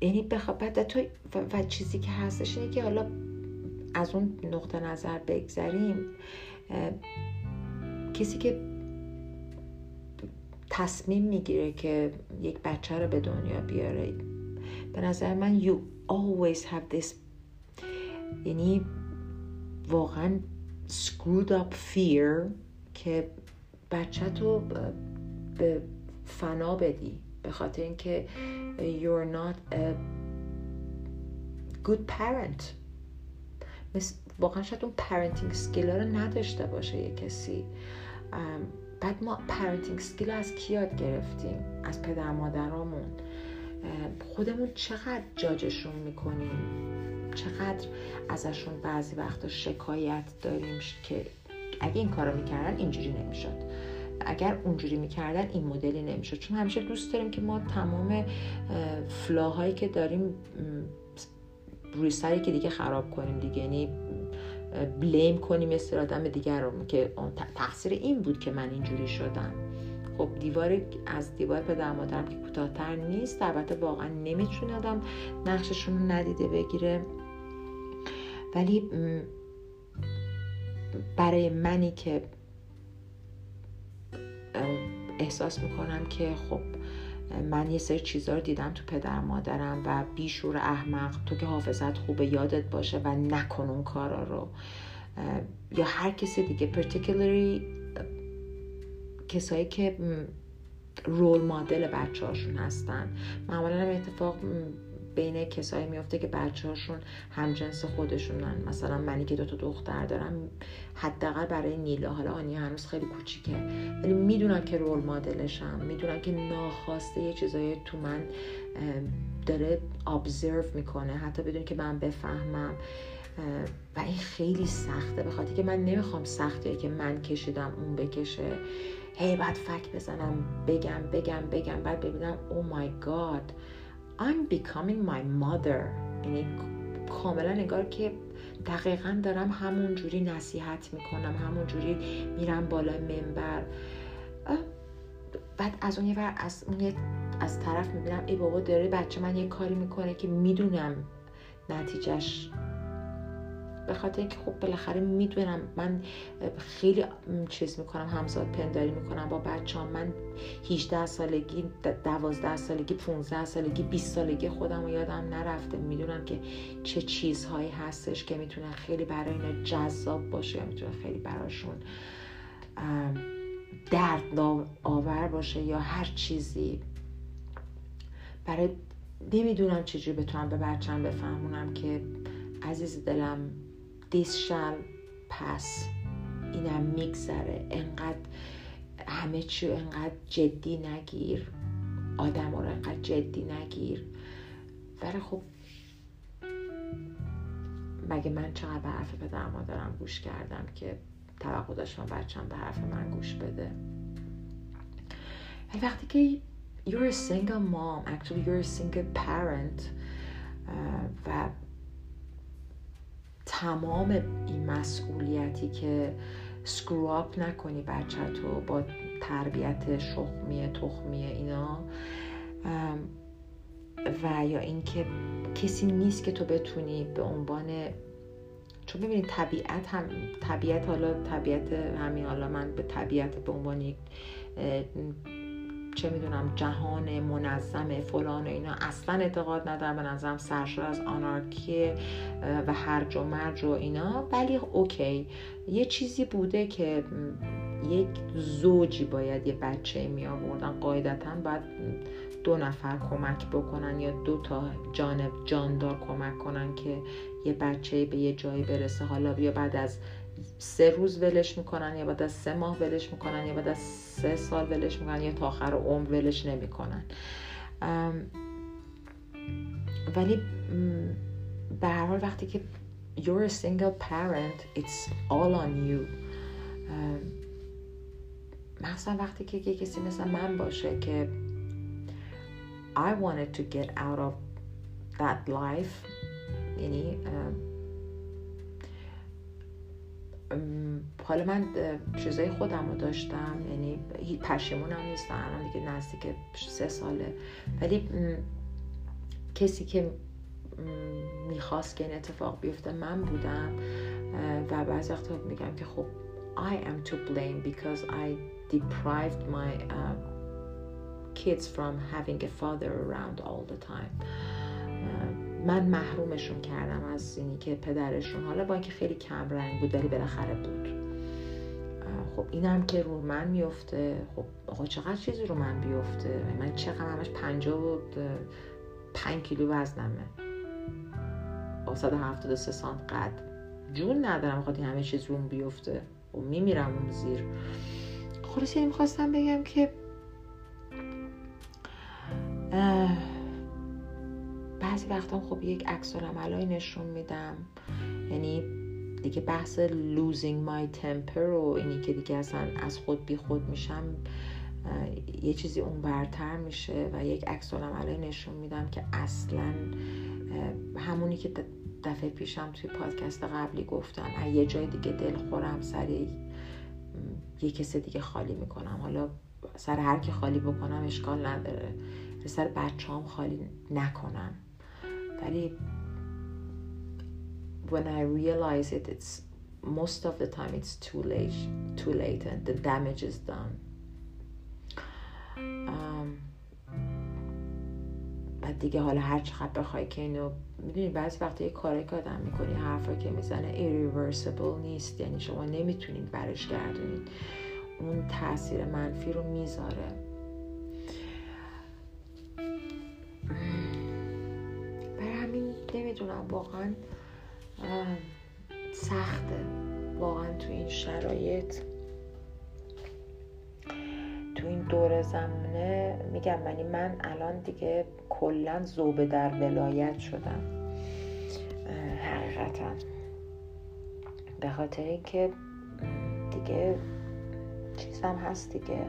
یعنی بخواب بعد تو و, چیزی که هستش اینه که حالا از اون نقطه نظر بگذریم کسی که تصمیم می‌گیره که یک بچه رو به دنیا بیاره به نظر من you always have this یعنی واقعا screwed up fear که بچه تو به فنا بدی به خاطر اینکه you're not a good parent. واقعا شاید اون parenting skill رو نداشته باشه یه کسی. بعد ما parenting skill از کی یاد گرفتیم؟ از پدر مادرامون. خودمون چقدر جاجشون می‌کنیم؟ چقدر ازشون بعضی وقتا شکایت داریم که اگه این کارو می‌کردن اینجوری نمی‌شد. اگر اونجوری می‌کردن این مدلی نمی‌شد. چون همیشه دوست داریم که ما تمام فلاهایی که داریم روی سری که دیگه خراب کنیم دیگه یعنی بلیم کنیم مثل آدم دیگر رو که تقصیر این بود که من اینجوری شدم. خب دیوار از دیوار پدر مادرم که کوتاهتر نیست البته واقعا نمی‌تونه آدم نقششون رو ندیده بگیره. ولی برای منی که احساس می‌کنم که خب من یه سری چیزا رو دیدم تو پدر مادرم و بیشور احمق تو که حافظت خوبه یادت باشه و نکن اون کارا رو. یا هر کسی دیگه particularly کسایی که رول مدل بچه هاشون هستن. معمولا هم اتفاق بین کسایی میفته که بچه هاشون همجنس خودشونن. مثلا منی که دوتا دختر دارم حداقل برای نیلا. حالا آنیا هنوز خیلی کوچیکه. ولی می‌دونم که رول مدلشم می‌دونم که ناخواسته یه چیزایی تو من داره ابزرو می‌کنه. حتی بدون که من بفهمم. و این خیلی سخته. به خاطر که من نمی‌خوام سخته که من کشیدم اون بکشه. هی بعد فک بزنم بگم بگم بگم. بعد ببینم او مای گاد I'm becoming my mother. یعنی کاملا نگار که دقیقا دارم همون جوری نصیحت می‌کنم همون جوری میرم بالا منبر. بعد از اون یه از اون از طرف می‌بینم ای بابا داره بچه من یه کاری می‌کنه که می‌دونم نتیجهش به خاطر اینکه خب بالاخره می‌دونم من خیلی چیز می‌کنم همزاد پنداری می‌کنم با بچه من 18 سالگی 12 سالگی 15 سالگی 20 سالگی خودم و یادم نرفته. می‌دونم که چه چیزهایی هستش که می‌تونه خیلی برای اینا جذاب باشه یا می‌تونه خیلی براشون درد آور باشه یا هر چیزی. برای نمی‌دونم چجوری بتونم به بچم بفهمونم که عزیز دلم this shall pass اینم میگذره. انقدر همه چی انقدر جدی نگیر. آدم رو انقدر جدی نگیر. ولی خب مگه من چقدر به حرف پدر مادرم گوش کردم که توقع داشتم بچم به حرف من گوش بده؟ وقتی که you're a single mom actually you're a single parent و تمام این مسئولیتی که سکرواب نکنی بچه تو با تربیت شخمی تخمی اینا و یا اینکه کسی نیست که تو بتونی به عنوان چون ببینید طبیعت هم طبیعت حالا طبیعت همین حالا من به طبیعت به عنوان چه می‌دونم جهان منظم فلان و اینا. اصلا اعتقاد ندارم به نظرم سرشار از آنارکی و هرج و مرج و اینا. ولی اوکی. یه چیزی بوده که یک زوجی باید یه بچه می آوردن قاعدتا باید دو نفر کمک بکنن یا دو تا جانب جاندار کمک کنن که یه بچه به یه جایی برسه. حالا بیا بعد از سه روز ولش می‌کنن یا بعد از سه ماه ولش می‌کنن یا بعد از سه سال ولش می‌کنن یا تا آخر عمر ولش نمی‌کنن. ولی به هر حال وقتی که you're a single parent it's all on you. مثلا وقتی که کسی مثل من باشه که I wanted to get out of that life یعنی حالا من چیزای خودم رو داشتم یعنی پشیمونم نیستم الان دیگه نزدیک سه ساله. ولی کسی که می‌خواست که این اتفاق بیفته من بودم و بعضی وقتا میگم که خب I am to blame because I deprived my uh, kids from having a father around all the time. من محرومشون کردم از اینی که پدرشون حالا با اینکه خیلی کم رنگ بود ولی بالاخره بود. خب اینم که رو من میفته خب آقا چقدر چیزی رو من بیفته؟ من چقدر همش پنجاه و پنج کیلو وزنمه. با سه سانت قد. جون ندارم خواهد همه چیز روم بیفته. و خب میمیرم اون زیر. خلاص یعنی می‌خواستم بگم که بعضی وقتا خب یک عکس العملایی نشون میدم. یعنی دیگه بحث losing my temper و اینی که دیگه اصلا از خود بی خود میشم یه چیزی اون برتر میشه و یک عکس العملایی نشون میدم که اصلا همونی که دفعه پیشم توی پادکست قبلی گفتم یه جای دیگه دل خورم سر یه کس دیگه خالی می‌کنم. حالا سر هر کی خالی بکنم اشکال نداره. سر بچه هم خالی نکنم. ولی when I realize it it's most of the time it's too late too late and the damage is done. Um, بعد دیگه حالا هر چقدر بخوای که اینو می‌دونی بعضی وقتا یه کاری که آدم می‌کنی حرفا که می‌زنه irreversible نیست. یعنی شما نمی‌تونید برش گردونید. اون تاثیر منفی رو می‌ذاره. همین نمی‌دونم واقعا سخته. واقعا تو این شرایط تو این دور زمانه میگم منی من الان دیگه کلا زوبه در ولایت شدم. حقیقتا. به خاطر اینکه دیگه چیزم هست دیگه.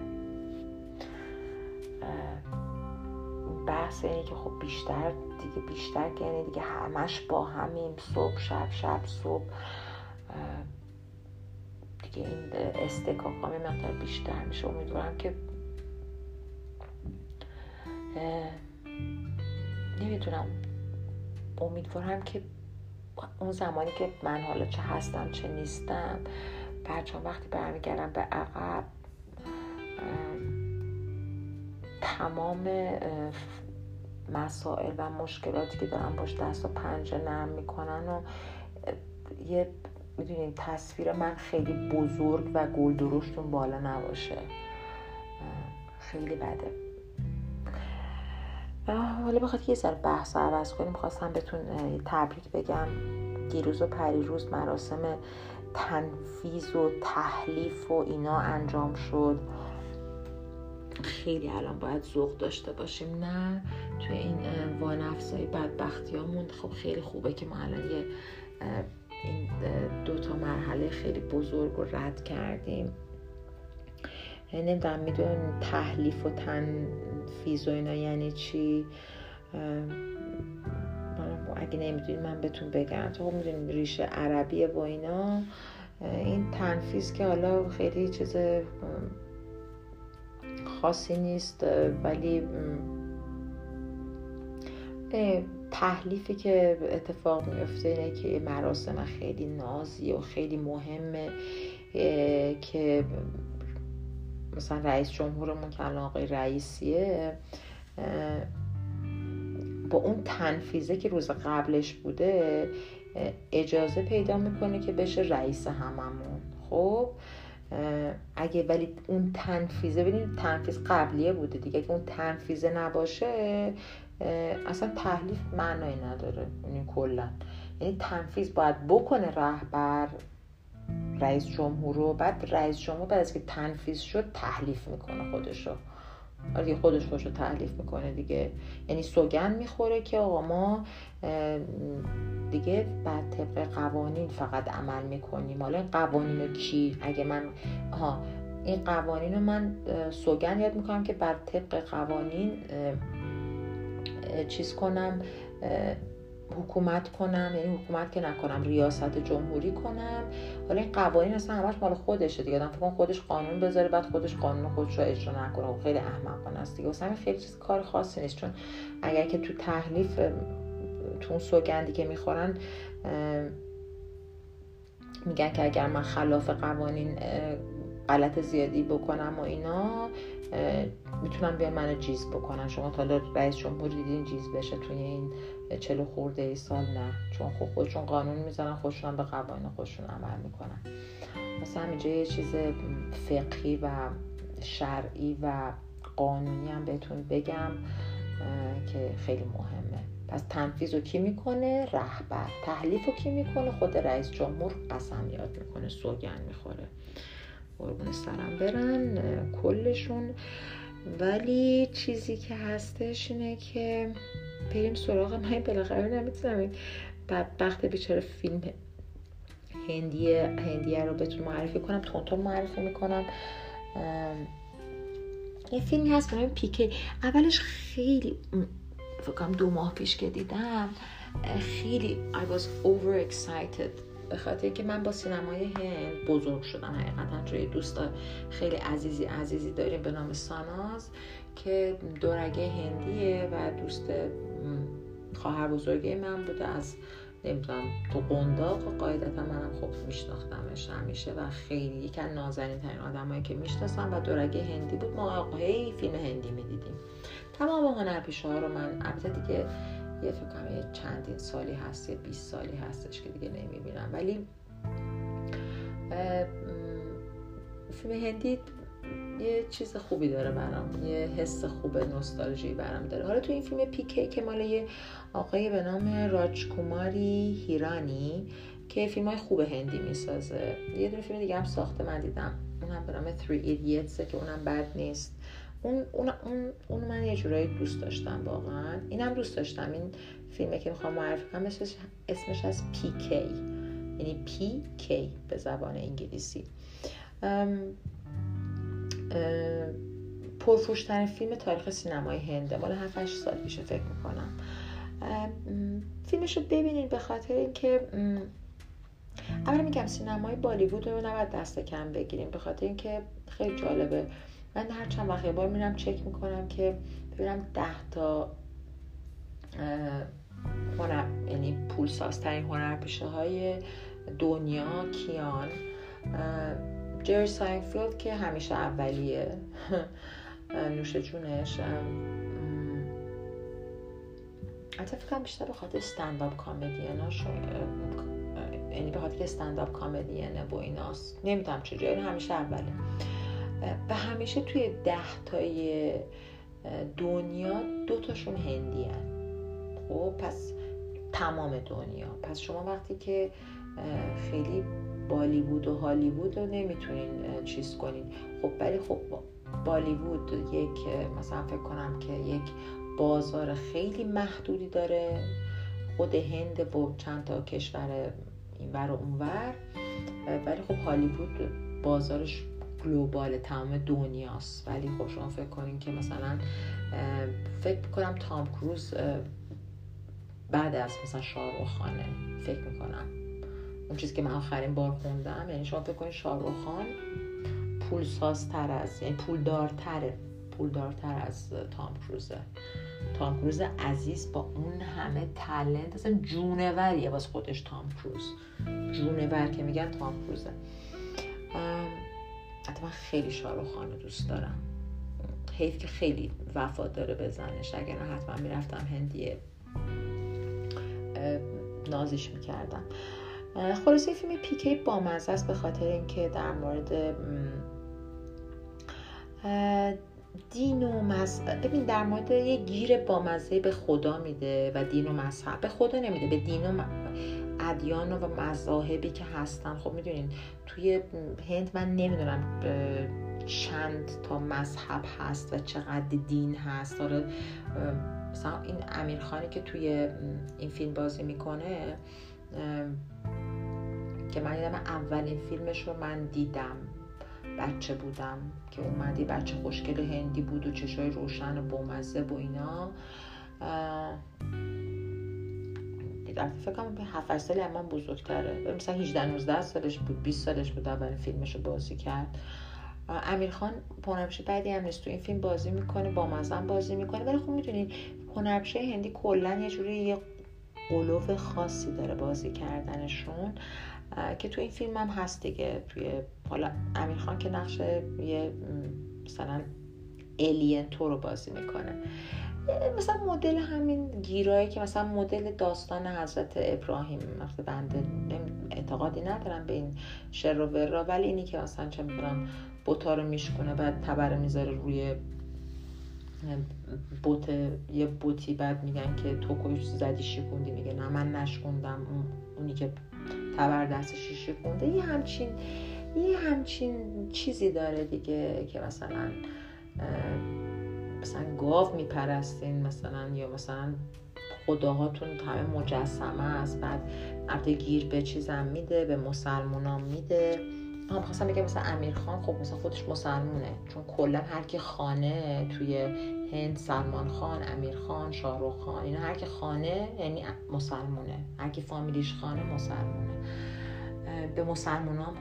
بحث اینه که خب بیشتر دیگه بیشتر یعنی دیگه همش با همین صبح شب شب صبح. دیگه این استکاک هم مقدار بیشتر میشه. امیدوارم که نمی‌دونم. امیدوارم که اون زمانی که من حالا چه هستم چه نیستم بچه وقتی برمیگردم به عقب تمام مسائل و مشکلاتی که دارن باش دست و پنجه نرم می‌کنن و یه می‌دونین تصویر من خیلی بزرگ و گلدروشتون بالا نباشه. خیلی بده. حالا بخواد یه ذره بحث عوض کنیم خواستم بهتون تبریک بگم. دیروز و پریروز مراسم تنفیز و تحلیف و اینا انجام شد. خیلی الان باید ذوق داشته باشیم نه توی این وانفسای بدبختیامون. خب خیلی خوبه که ما الان یه این دو تا مرحله خیلی بزرگ رو رد کردیم. نمی‌دونم میدون تحلیف و تنفیز و اینا یعنی چی؟ اگه نمی‌دونید من بهتون بگم. تو خب می‌دونیم ریشه عربیه با اینا. این تنفیز که حالا خیلی چیز خاصی نیست ولی تحلیفی که اتفاق میفته اینه که مراسم خیلی نازی و خیلی مهمه که مثلا رئیس جمهورمون که الان آقای رئیسیه با اون تنفیزه که روز قبلش بوده اجازه پیدا می‌کنه که بشه رئیس هممون. خب؟ اگه ولی اون تنفیزه ببینید تنفیز قبلیه بوده دیگه. اگه اون تنفیزه نباشه اصلا تحلیف معنایی نداره. یعنی کلا. یعنی تنفیز باید بکنه رهبر رئیس جمهور رو. بعد رئیس جمهور بعد از که تنفیز شد تحلیف می‌کنه خودشو آره خودش خودش رو تحلیف می‌کنه دیگه. یعنی سوگن می‌خوره که آقا ما دیگه بعد طبق قوانین فقط عمل می‌کنیم. حالا این قوانین رو کی؟ اگه من ها این قوانین رو من سوگن یاد می‌کنم که بر طبق قوانین چیز کنم حکومت کنم یعنی حکومت که نکنم ریاست جمهوری کنم. حالا این قوانین اصلا همش مال خودشه دیگه. آدم فکر خودش قانون بذاره بعد خودش قانون خودش رو اجرا نکنه. و خب خیلی احمقانه است دیگه. اصلا خیلی چیز کار خاصی نیست. چون اگر که تو تحلیف تو اون سوگندی که می‌خورن میگن که اگر من خلاف قوانین غلط زیادی بکنم و اینا می‌تونم بیان منو جیز بکنن. شما تا رئیس جمهور دیدین جیز بشه توی این چلو خورده ای سال نه. چون خود خودشون قانون می‌زنن خودشون به قوانین خودشون عمل می‌کنن. مثلا اینجا یه چیز فقهی و شرعی و قانونی هم بهتون بگم که خیلی مهمه. پس تنفیز رو کی می‌کنه؟ رهبر. تحلیف رو کی می‌کنه؟ خود رئیس جمهور قسم یاد می‌کنه سوگن می‌خوره. قربون سرم برن. کلشون. ولی چیزی که هستش اینه که بریم سراغ من بالاخره نمی‌تونم. بدبخت بیچاره فیلم هندیه هندیه رو بهتون معرفی کنم تون معرفی می‌کنم. یه فیلمی هست به پیکه. اولش خیلی فکرم دو ماه پیش که دیدم خیلی I was over excited به خاطر اینکه من با سینمای هند بزرگ شدم. حقیقتا توی دوست خیلی عزیزی عزیزی داریم به نام ساناز که دورگه هندیه و دوست خواهر بزرگی من بوده. از نمی‌دونم تو قنداق و قاعدتا منم خب میشناختمش همیشه و خیلی یکی از نازنین ترین آدمایی که می‌شناسم و دورگه هندی بود. ما فیلم هندی می‌دیدیم. تمام هنرپیشه ها رو من البته دیگه یه فکر کنم یه چندین سالی هست یه 20 سالی هستش که دیگه نمی‌بینم. ولی فیلم هندی یه چیز خوبی داره برام. یه حس خوب نوستالژی برام داره. حالا تو این فیلم پیکی که مال یه آقای به نام راج کوماری هیرانی که فیلم های خوب هندی می‌سازه. یه دونه فیلم دیگه هم ساخته من دیدم. اون هم به نام 3 Idiots که اونم بد نیست. اون, اون, اون, اون من یه جورایی دوست داشتم واقعا. اینم دوست داشتم. این فیلمه که می‌خوام معرفی کنم اسمش, اسمش از PK یعنی PK به زبان انگلیسی. پرفروشترین فیلم تاریخ سینمای هنده مال 7 سال پیشه فکر می‌کنم. فیلمش رو ببینید به خاطر اینکه اولا میگم سینمای بالیوود رو نباید دست کم بگیریم. به خاطر اینکه خیلی جالبه. من هر چند وقت بار میرم چک می‌کنم که ببینم ده تا هنر یعنی پولسازترین هنرپیشه های دنیا کیان. جری ساینفیلد که همیشه اولیه. نوش جونش. حتی فکرم بیشتر به خاطر stand-up comedian اش یعنی به خاطر stand-up comedian ه و ایناست. نمی‌دونم چجوری همیشه اوله و همیشه توی ده تای دنیا دو تاشون هندی هن. خب پس تمام دنیا. پس شما وقتی که خیلی بالیوود و هالیوود رو نمی‌تونین چیز کنین. خب ولی خب بالیوود یک مثلا فکر کنم که یک بازار خیلی محدودی داره. خود هند با چند تا کشور اینور و اونور ولی خب هالیوود بازارش گلوبال تمام دنیاست. ولی خب شما فکر کنین که مثلا فکر کنم تام کروز بعد از مثلا شاروخ خانه فکر می‌کنم. اون چیزی که من آخرین بار خوندم یعنی شما فکر کنید شاروخ خان پول سازتر از یعنی پول دارتره پول دارتر از تام کروزه. تام کروز عزیز با اون همه تلنت اصلا جونوریه باز خودش تام کروز. جونور که میگن تام کروزه. حتی من خیلی شاروخ خان رو دوست دارم. حیف که خیلی وفا داره به زنش. اگر نه حتما می‌رفتم هندیه نازش می‌کردم. خلاصه فیلم پیکی با مزه است به خاطر اینکه در مورد دین و مذهب ببین در مورد یه گیر با مزه به خدا میده و دین و مذهب. به خدا نمیده به دین و ادیان و مذاهبی که هستن. خب می‌دونین توی هند من نمی‌دونم چند تا مذهب هست و چقدر دین هست. داره مثلا این امیرخانی که توی این فیلم بازی می‌کنه که من دیدم اولین فیلمش رو من دیدم. بچه بودم که اومدی بچه خوشگل هندی بود و چشای روشن و بومزه و اینا. دیدم فکر کنم به 7 سالی من بزرگتره. مثلا 18 19 سالش بود 20 سالش بود اولین فیلمش رو بازی کرد. امیر خان هنرپیشه بعدی هم نیست تو این فیلم بازی می‌کنه با مزن بازی می‌کنه. ولی خب می‌دونید هنرپیشه هندی کلا یه جوری یه قلوف خاصی داره بازی کردنشون که تو این فیلم هم هست دیگه. توی حالا امیر خان که نقش یه مثلا الین تو رو بازی می‌کنه. مثلا مدل همین گیرایی که مثلا مدل داستان حضرت ابراهیم وقتی بنده اعتقادی ندارم به این شر و ورا ولی اینی که مثلا چه می‌دونم بوتا رو میشکنه بعد تبر می‌ذاره روی بوت یه بوتی بعد میگن که تو کش زدی شکوندی؟ میگه نه من نشکوندم. اونی که تبر دستش شکونده. یه همچین یه همچین چیزی داره دیگه که مثلا مثلا گاو میپرستین مثلا یا مثلا خداهاتون همه مجسمه است بعد البته گیر به چیزم میده به مسلمانان میده. هم خواستم بگم مثلا امیر خان خب مثلا خودش مسلمونه چون کلا هر کی خانه توی هند سلمان خان امیر خان شاهرخ خان اینا هر کی خانه یعنی مسلمونه. هر کی فامیلیش خانه مسلمونه. به مسلمان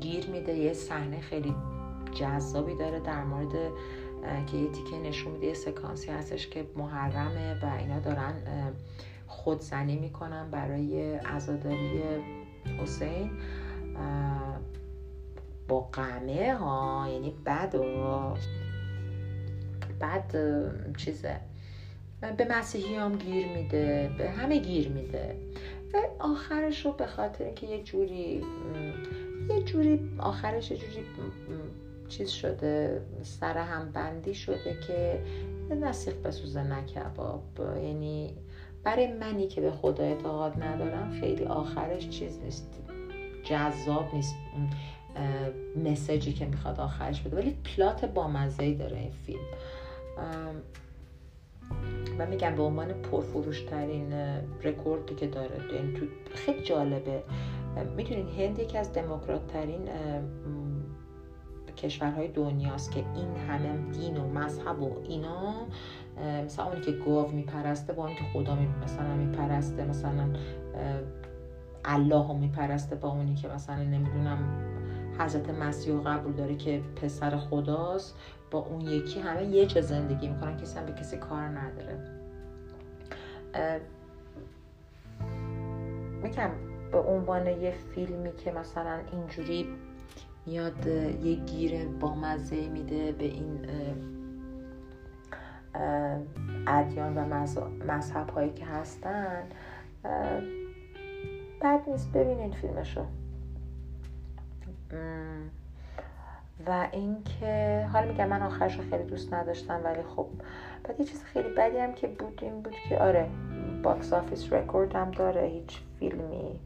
گیر میده. یه صحنه خیلی جذابی داره در مورد که یه تیکه نشون میده یه سکانسی هستش که محرمه و اینا دارن خودزنی می‌کنن برای عزاداری حسین. با قمه ها یعنی بد و بعد چیزه. به مسیحی هم گیر میده به همه گیر میده. و آخرش رو به خاطر اینکه یه جوری یه جوری آخرش یه جوری چیز شده سر هم بندی شده که نسیخ بسوزه نکباب. یعنی برای منی که به خدا اعتقاد ندارم خیلی آخرش چیز نیست جذاب نیست مسیجی که می‌خواد آخرش بده. ولی پلات بامزهی داره این فیلم. و میگم به عنوان پرفروشترین رکوردی که داره. یعنی خیلی جالبه. می‌دونین هند یکی از دموکرات ترین کشورهای دنیاست که این همه دین و مذهب و اینا مثلا اونی که گاو میپرسته با اونی که خدا می مثلا میپرسته مثلا الله رو میپرسته با اونی که مثلا نمی‌دونم حضرت مسیح قبول داره که پسر خداست با اون یکی همه یه چه زندگی می‌کنن کسی هم به کسی کار نداره. میگم به عنوان یه فیلمی که مثلا اینجوری میاد یه گیر با مزه میده به این ادیان و مذهب هایی که هستن. بد نیست ببینین فیلمشو. و اینکه حالا میگم من آخرش رو خیلی دوست نداشتم ولی خب بعد یه چیز خیلی بدی هم که بود این بود که آره box office record هم داره هیچ فیلمی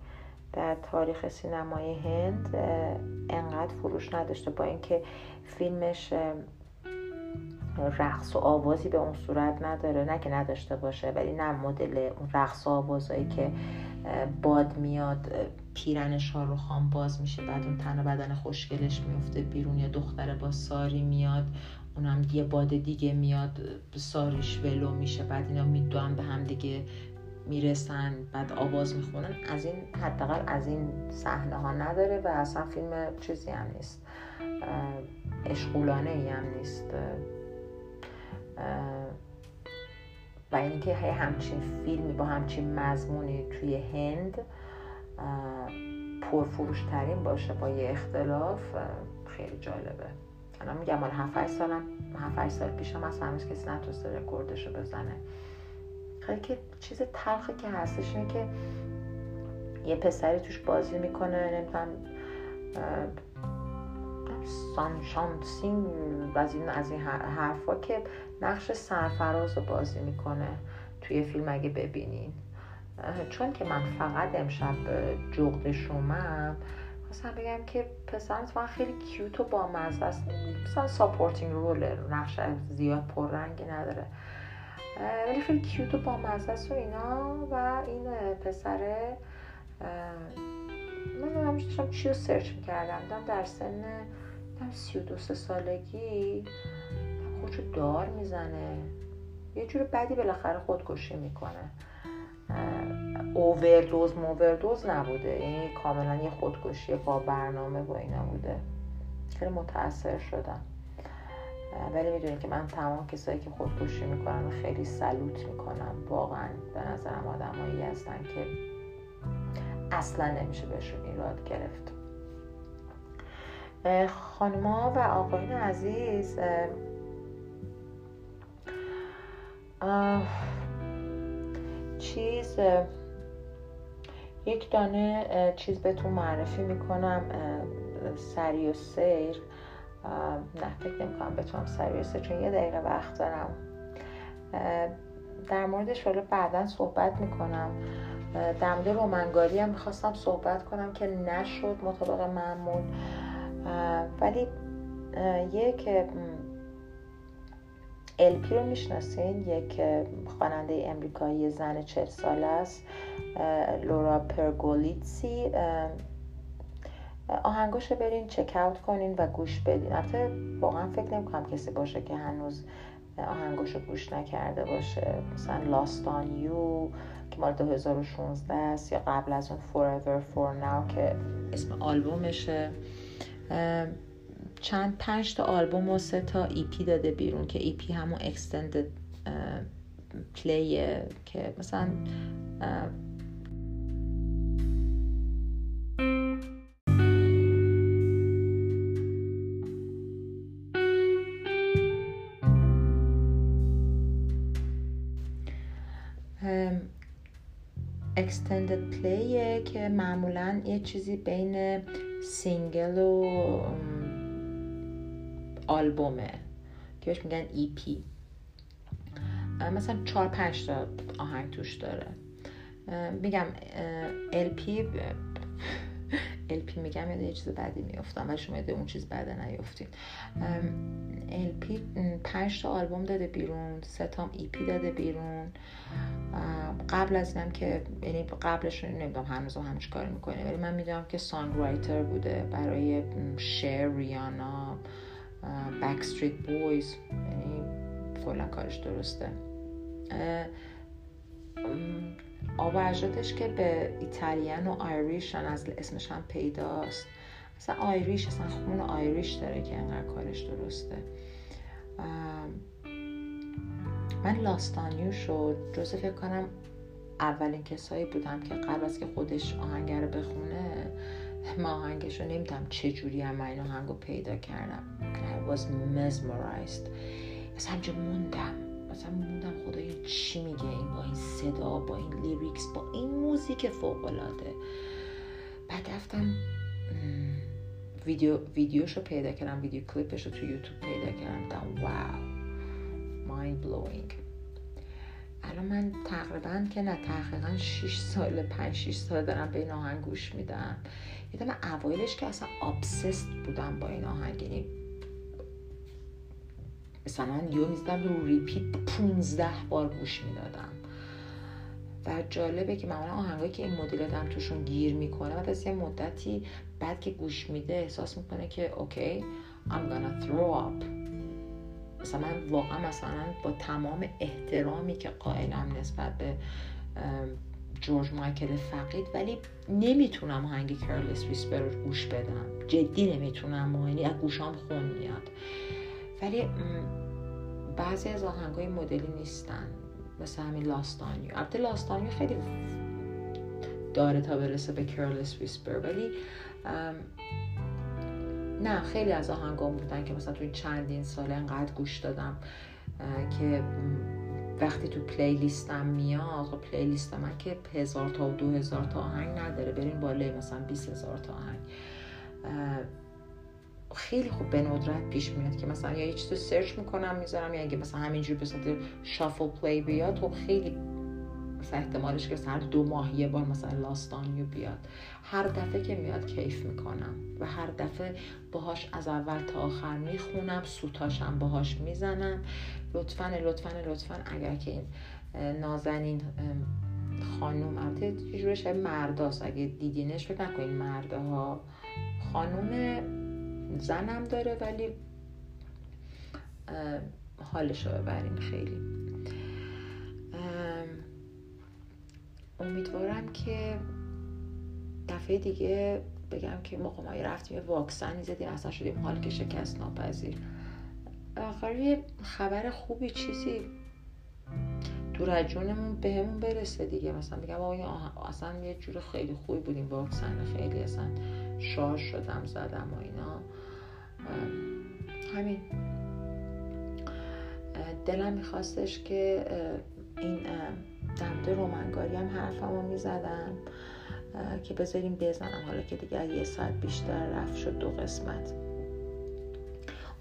در تاریخ سینمای هند انقدر فروش نداشته با اینکه فیلمش رقص و آوازی به اون صورت نداره. نه که نداشته باشه ولی نه مدل اون رقص و آوازایی که باد میاد پیرن شاروخان باز میشه بعد اون تن بدن خوشگلش میفته بیرون یا دختر با ساری میاد اونم یه باد دیگه میاد ساریش ولو میشه بعد اینا میدوان به هم دیگه می‌رسن بعد آواز می‌خونن از این حداقل از این صحنه ها نداره و اصلا فیلم چیزی هم نیست. اشغولانه ای هم نیست. و اینکه همچین فیلمی با همچین مضمونی توی هند پرفروشترین باشه با یه اختلاف خیلی جالبه. الان میگم مال 7 سالم 7 سال پیشم از هنوز کسی نتونسته رکوردشو بزنه. خیلی که چیز تلخی که هستش اینه که یه پسری توش بازی می‌کنه نمی‌دونم سوشانت سینگ از این از این حرفا که نقش سرفراز رو بازی می‌کنه توی فیلم اگه ببینین. چون که من فقط امشب جغد شومم خواستم بگم که پسر من خیلی cute و با مزه است. مثلا supporting role نقش زیاد پررنگی نداره. ولی خیلی cute و با مزه است و اینا و این پسره من همیشه داشتم چی رو search می‌کردم. در سن سی و دو سه سالگی خودشو دار می‌زنه. یه جور بدی بالاخره خودکشی می‌کنه. اووردوز مووردوز نبوده. این کاملا یه خودکشی با برنامه با اینا بوده. خیلی متاثر شدم. ولی می‌دونی که من تمام کسایی که خودکشی می‌کنن خیلی سلوت می‌کنم واقعا به نظرم آدمایی هستن که اصلا نمیشه بهشون ایراد گرفت. خانما و آقایون عزیز چیز یک دانه چیز بهتون معرفی می‌کنم سری و سیر. نه فکر نمی کنم بتونم سری و سیر چون یه دقیقه وقت دارم. در موردش حالا بعدا صحبت می‌کنم. در مورد رومنگاری هم می‌خواستم صحبت کنم که نشد مطابق معمول. ولی یک الپی رو می‌شناسین؟ یک خواننده امریکایی زن چل ساله است. لورا پرگولیتسی. آهنگاشو برین چک اوت کنین و گوش بدین. البته واقعا فکر نمی‌کنم کسی باشه که هنوز آهنگاشو گوش نکرده باشه. مثلا لاست آن یو که مال 2016 است یا قبل از اون Forever For Now که اسم آلبومشه. چند پنج تا آلبوم و سه تا EP داده بیرون که EP همون extended play ه که مثلا extended play ه که معمولا یه چیزی بین single و آلبومه که بهش میگن EP مثلا چهار پنج تا آهنگ توش داره. میگم LP پی میگم یه چیز بدی میفتم و شما اون چیز بده نیفتین LP پنج تا آلبوم داده بیرون سه تا EP داده بیرون. قبل از اینم که یعنی قبلش نمی‌دونم هنوز هم کاری می‌کنه ولی من می‌دونم که songwriter بوده برای شیر ریانا بکستریت بویز یعنی کلا کارش درسته. آبا که به ایتالیان و آیریشن از اسمش هم پیداست. اصلا آیریش اصلا خون آیریش داره که انقدر کارش درسته. من لاستانیو شد جزو فکر کنم اولین کسایی بودم که قبل از که خودش آهنگر بخونه ما آهنگش رو نمی‌دونم چجوری هم این آهنگ رو پیدا کردم. I was mesmerized. اصلا همونجا موندم. مثلا موندم خدای چی میگه این با این صدا با این lyrics با این موزیک فوق العاده بعد رفتم ویدیو ویدیوش رو پیدا کردم ویدیو کلیپش رو تو یوتیوب پیدا کردم. wow mind blowing الان من تقریبا که نه تقریبا 6 سال 5 6 سال دارم به این آهنگ گوش میدم. یادم اوایلش که اصلا آبسست بودم با این آهنگ یعنی مثلا یو می‌زدم رو ریپیت 15 بار گوش می‌دادم. و جالبه که معمولا آهنگایی که این مدل آدم توشون گیر می‌کنه بعد از یه مدتی بعد که گوش میده احساس می‌کنه که اوکی I'm gonna throw up. مثلا من واقعا مثلا با تمام احترامی که قائلم نسبت به جورج مایکل فقید ولی نمی‌تونم آهنگ کرلس ویسپر رو گوش بدم. جدی نمی‌تونم یعنی از گوشام خون میاد. ولی بعضی از آهنگای مدلی نیستن. مثل همین لاستانیو البته لاستانیو خیلی داره تا برسه به کرلس ویسپر ولی نه خیلی از آهنگام بودن که مثلا توی چندین سال انقدر گوش دادم که وقتی تو playlist م میاد خب playlist من که هزار تا و دو هزار تا آهنگ نداره. بریم بالای مثلا 20 هزار تا آهنگ. خیلی خوب به ندرت پیش میاد که مثلا یا یه چیزی search می‌کنم می‌ذارم یا اگه مثلا همینجوری به shuffle play بیاد خب خیلی مثلا احتمالش که هر دو ماه یه بار مثلا Lost on You بیاد. هر دفعه که میاد کیف می‌کنم و هر دفعه باهاش از اول تا آخر می‌خونم سوتاشم باهاش می‌زنم. لطفا لطفا لطفا اگر که این نازنین خانوم البته یه جورش مرداست اگه دیدینش فکر نکنین مرده ها. خانوم زنم داره ولی حالش رو ببرین خیلی. امیدوارم که دفعه دیگه بگم که موقع ما رفتیم یه واکسنی زدیم اصلا شدیم حال که شکست ناپذیر. آخر خبر خوبی چیزی دور از جونمون بهمون برسه دیگه. مثلا میگم آقا اصلا یه جور خیلی خوبی بودیم واکسن خیلی اصلا شارژ شدم زدم و اینا. همین. دلم میخواستش که این دمده رومنگاری هم حرفمو می‌زدم که بذاریم بزنم. حالا که دیگه یه ساعت بیشتر رفت شد دو قسمت.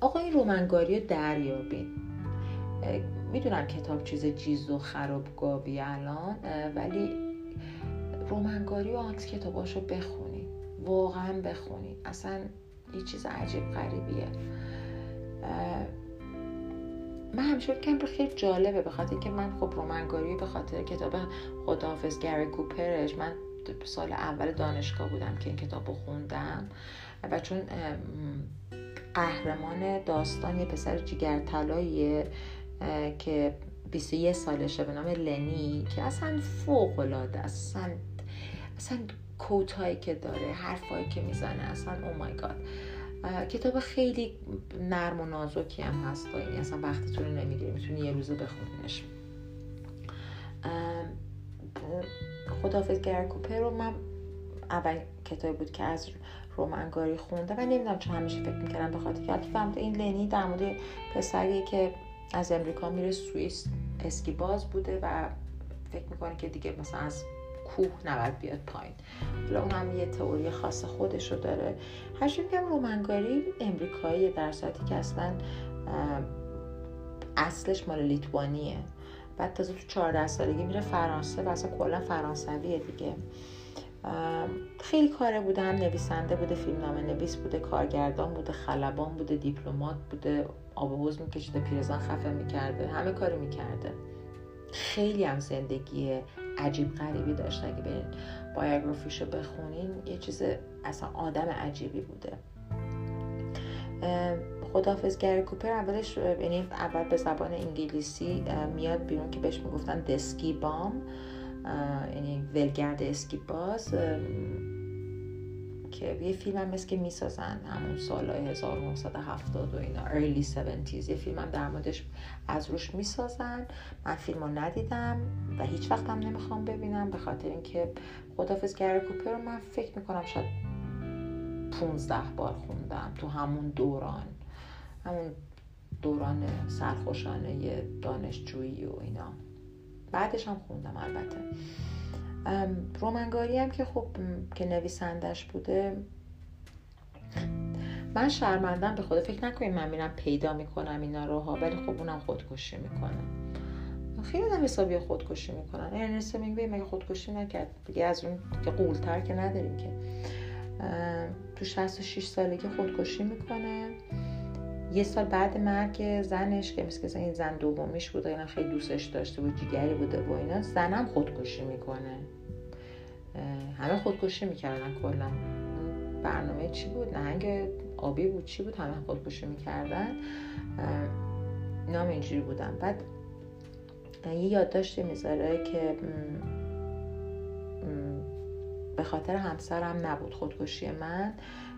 آقا این رومنگاری رو دریابین. می‌دونم کتاب چیز جیز و خرابگابی الان ولی رومنگاری و آنکس کتاباشو بخونی. واقعا بخونی. اصلا یه چیز عجیب غریبیه. من همیشه کم خیلی جالبه به خاطر که من خب رومنگاری به خاطر کتاب خداحافظ گری کوپرش من سال اول دانشگاه بودم که این کتاب رو خوندم. و چون قهرمان داستان یه پسر جیگر طلاییه که 21 سالشه به نام لنی که اصلا فوق العاده اصلا اصلا کوتایی که داره حرفایی که می‌زنه اصلا او مای گاد کتاب خیلی نرم و نازکی هم هست این اصلا وقتتون رو نمی‌گیره می‌تونی یه روزه بخونینش خدافز گر کوپر رو من اول کتابی بود که از رومنگاری خونده و نمی‌دونم چون همیشه فکر می‌کردم به خاطر که این لنی در مورد پسری که از امریکا میره سوئیس اسکی باز بوده و فکر می‌کنه که دیگه مثلا از کوه نباید بیاد پایین. حالا اون هم یه تئوری خاص خودش رو داره. هرچی میگم رومنگاری امریکایی در صورتی که اصلا اصلش مال لیتوانیه. بعد تازه تو 14 سالگی میره فرانسه و اصلا کلا فرانسویه دیگه. خیلی کاره بوده هم نویسنده بوده فیلم نامه نویس بوده کارگردان بوده خلبان بوده دیپلمات بوده آب حوز میکشیده پیرزن خفه می‌کرده همه کاری می‌کرده. خیلی هم زندگی عجیب غریبی داشت. اگه برین بایوگرافیشو بخونین یه چیز اصلا آدم عجیبی بوده. خدافز گری کوپر اولش یعنی اول به زبان انگلیسی میاد بیرون که بهش می‌گفتن دسکی بام. یعنی ولگرد اسکی باز. که یه فیلم هم که می‌سازن همون سالهای 1970 و اینا early 70s یه فیلم هم در موردش از روش می‌سازن. من فیلم رو ندیدم و هیچ وقت هم نمی‌خوام ببینم به خاطر اینکه خدافز گری کوپر رو من فکر می‌کنم شاید 15 بار خوندم تو همون دوران. همون دوران سرخوشانه دانشجویی و اینا. بعدش هم خوندم البته. رومنگاری هم که خب که نویسندش بوده. من شرمندم به خدا. فکر نکنیم من میرم پیدا می‌کنم اینا رو ها ولی خب اونم خودکشی می‌کنه. خیلی آدم حسابی خودکشی می‌کنن. ارنست میگه مگه خودکشی نکرد؟ دیگه از اون که قولتر که نداریم که. تو 66 سالگی خودکشی می‌کنه. یه سال بعد مرگ زنش که مثل این زن دومیش بوده اینا خیلی دوستش داشته بود جیگری بوده و اینا زنم خودکشی می‌کنه. همه خودکشی می‌کردن کلا. برنامه چی بود؟ نهنگ آبی بود چی بود؟ همه خودکشی می‌کردن. نام اینجوری بودن. بعد یه یادداشتی می‌ذاره که به خاطر همسرم نبود خودکشی من.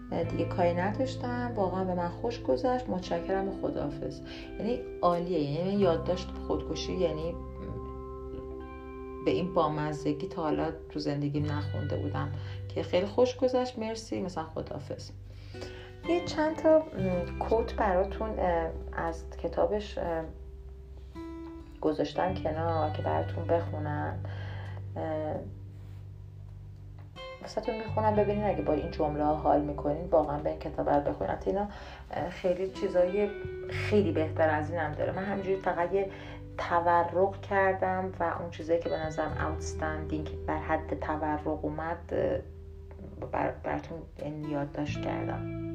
دیگه کاری نداشتم. واقعا به من خوش گذشت. متشکرم و خداحافظ. یعنی عالیه. یعنی یادداشت خودکشی یعنی به این بامزگی تا حالا تو زندگیم نخونده بودم که خیلی خوش گذشت. مرسی. مثلا خداحافظ. یه چند تا کوت براتون از کتابش گذاشتن کنار که براتون بخونن واسهتون می‌خونم. ببینین اگه با این جمله ها حال می‌کنین واقعا به این کتاب رو اینا خیلی چیزای خیلی بهتر از این هم داره. من همینجوری فقط یه تورق کردم و اون چیزایی که به نظرم اوتستندینگ بر حد تورق اومد بر براتون یادداشت کردم.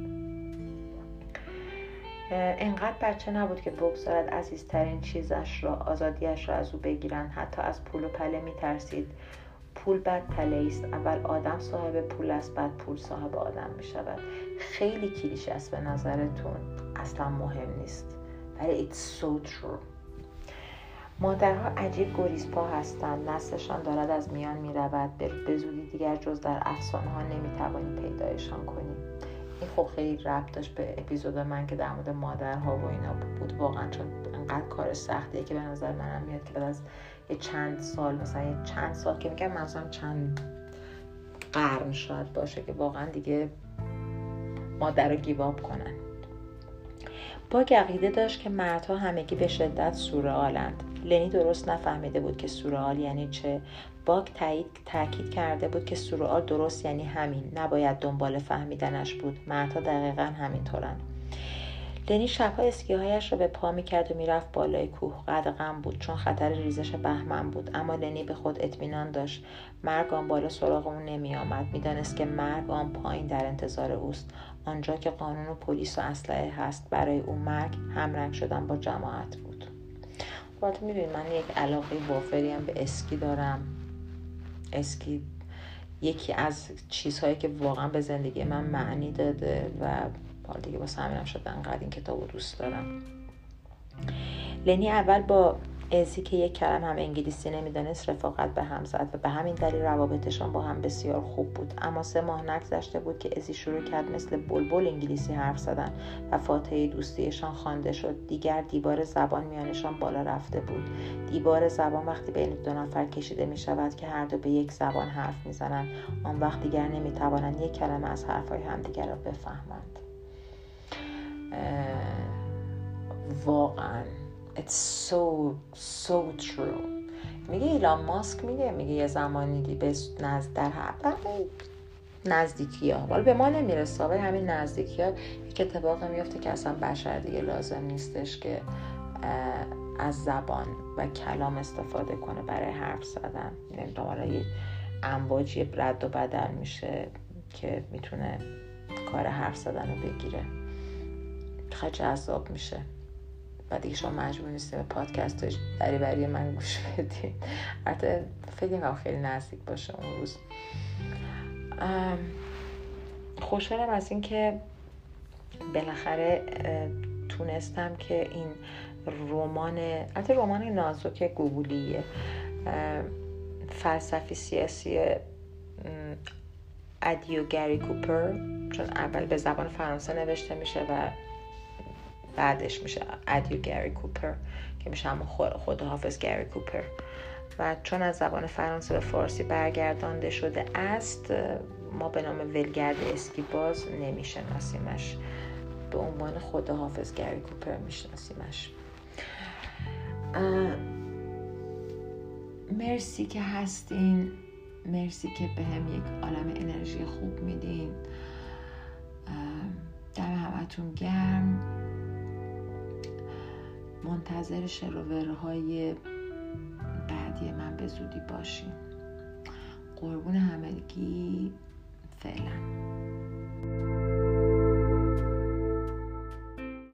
انقدر بچه نبود که بگذارد عزیزترین چیزش را آزادیش را از او بگیرند. حتی از پول و پله میترسید. پول بد پله است اول آدم صاحب پول است بعد پول صاحب آدم می شود خیلی کلیشه است به نظرتون. اصلا مهم نیست. ولی it's so true. مادرها عجیب گریزپا هستند. نسلشان دارد از میان می رود به زودی دیگر جز در افسانه ها نمی توانید پیدایشان کنیم. این خب خیلی ربط داشت به اپیزود من که در مورد مادرها و اینا بود. واقعا چون انقدر کار سختیه که به نظر منم میاد که بعد از یه چند سال مثلا یه چند سال که میگم مثلا چند قرن شاید باشه که واقعا دیگه مادر رو گیواب کنن. با عقیده داشت که مردها همگی به شدت سورئالند لنی درست نفهمیده بود که سورئال یعنی چه. باک تایید تاکید کرده بود که سورئال درست یعنی همین. نباید دنبال فهمیدنش بود. مردها دقیقا همینطورند لنی شبها اسکیهایش را به پا می‌کرد و می‌رفت بالای کوه. قد غم بود چون خطر ریزش بهمن بود. اما لنی به خود اطمینان داشت. مرگ آن بالا سراغ او نمیآمد. می‌دانست که مرگ آن پایین در انتظار اوست. آنجا که قانون و پلیس و اسلحه هست برای او مرگ همرنگ شدن با جماعت بود. البته می‌دونید من یک علاقه وافری هم به اسکی دارم. اسکی یکی از چیزهایی که واقعا به زندگی من معنی داده و حالا دیگه با همینم شد انقدر این کتاب رو دوست دارم. لنی اول با ازی که یک کلم هم انگلیسی نمی‌دانست رفاقت به هم زد و به همین دلیل روابطشان با هم بسیار خوب بود. اما سه ماه نگذشته بود که ازی شروع کرد مثل بلبل انگلیسی حرف زدن و فاتحه دوستیشان خوانده شد. دیگر دیوار زبان میانشان بالا رفته بود. دیوار زبان وقتی بین دو نفر کشیده می شود که هر دو به یک زبان حرف می‌زنند آن وقت دیگر نمی‌توانند یک کلمه از حرفهای همدیگر را بفهمند. واقعا. It's so so true. میگه ایلان ماسک میگه میگه یه زمانی دی به نزد در نزدیکی ها حالا به ما نمی‌رسه ولی همین نزدیکی ها یک اتفاق میفته که اصلا بشر دیگه لازم نیستش که از زبان و کلام استفاده کنه برای حرف زدن. نمی‌دونم حالا یه امواجی رد و بدل میشه که می‌تونه کار حرف زدن رو بگیره. خیلی جذاب میشه. و دیگه شما مجبور نیستیم به پادکست بری بری من گوش بدین حتی فکر کنم خیلی نزدیک باشه اون روز. خوشحالم از اینکه بالاخره تونستم که این رمان البته رمان نازک گوگولیه فلسفی سیاسی ادیو گری کوپر چون اول به زبان فرانسه نوشته میشه و بعدش میشه ادیو گری کوپر که میشه همون خداحافظ گری کوپر. و چون از زبان فرانسه به فارسی برگردانده شده است ما به نام ولگرد اسکیباز نمیشناسیمش. به عنوان خداحافظ گری کوپر میشناسیمش. مرسی که هستین. مرسی که به هم یک عالم انرژی خوب میدین. در همتون گرم. منتظر شروورهای بعدی من به زودی باشیم قربون همگی. فعلا.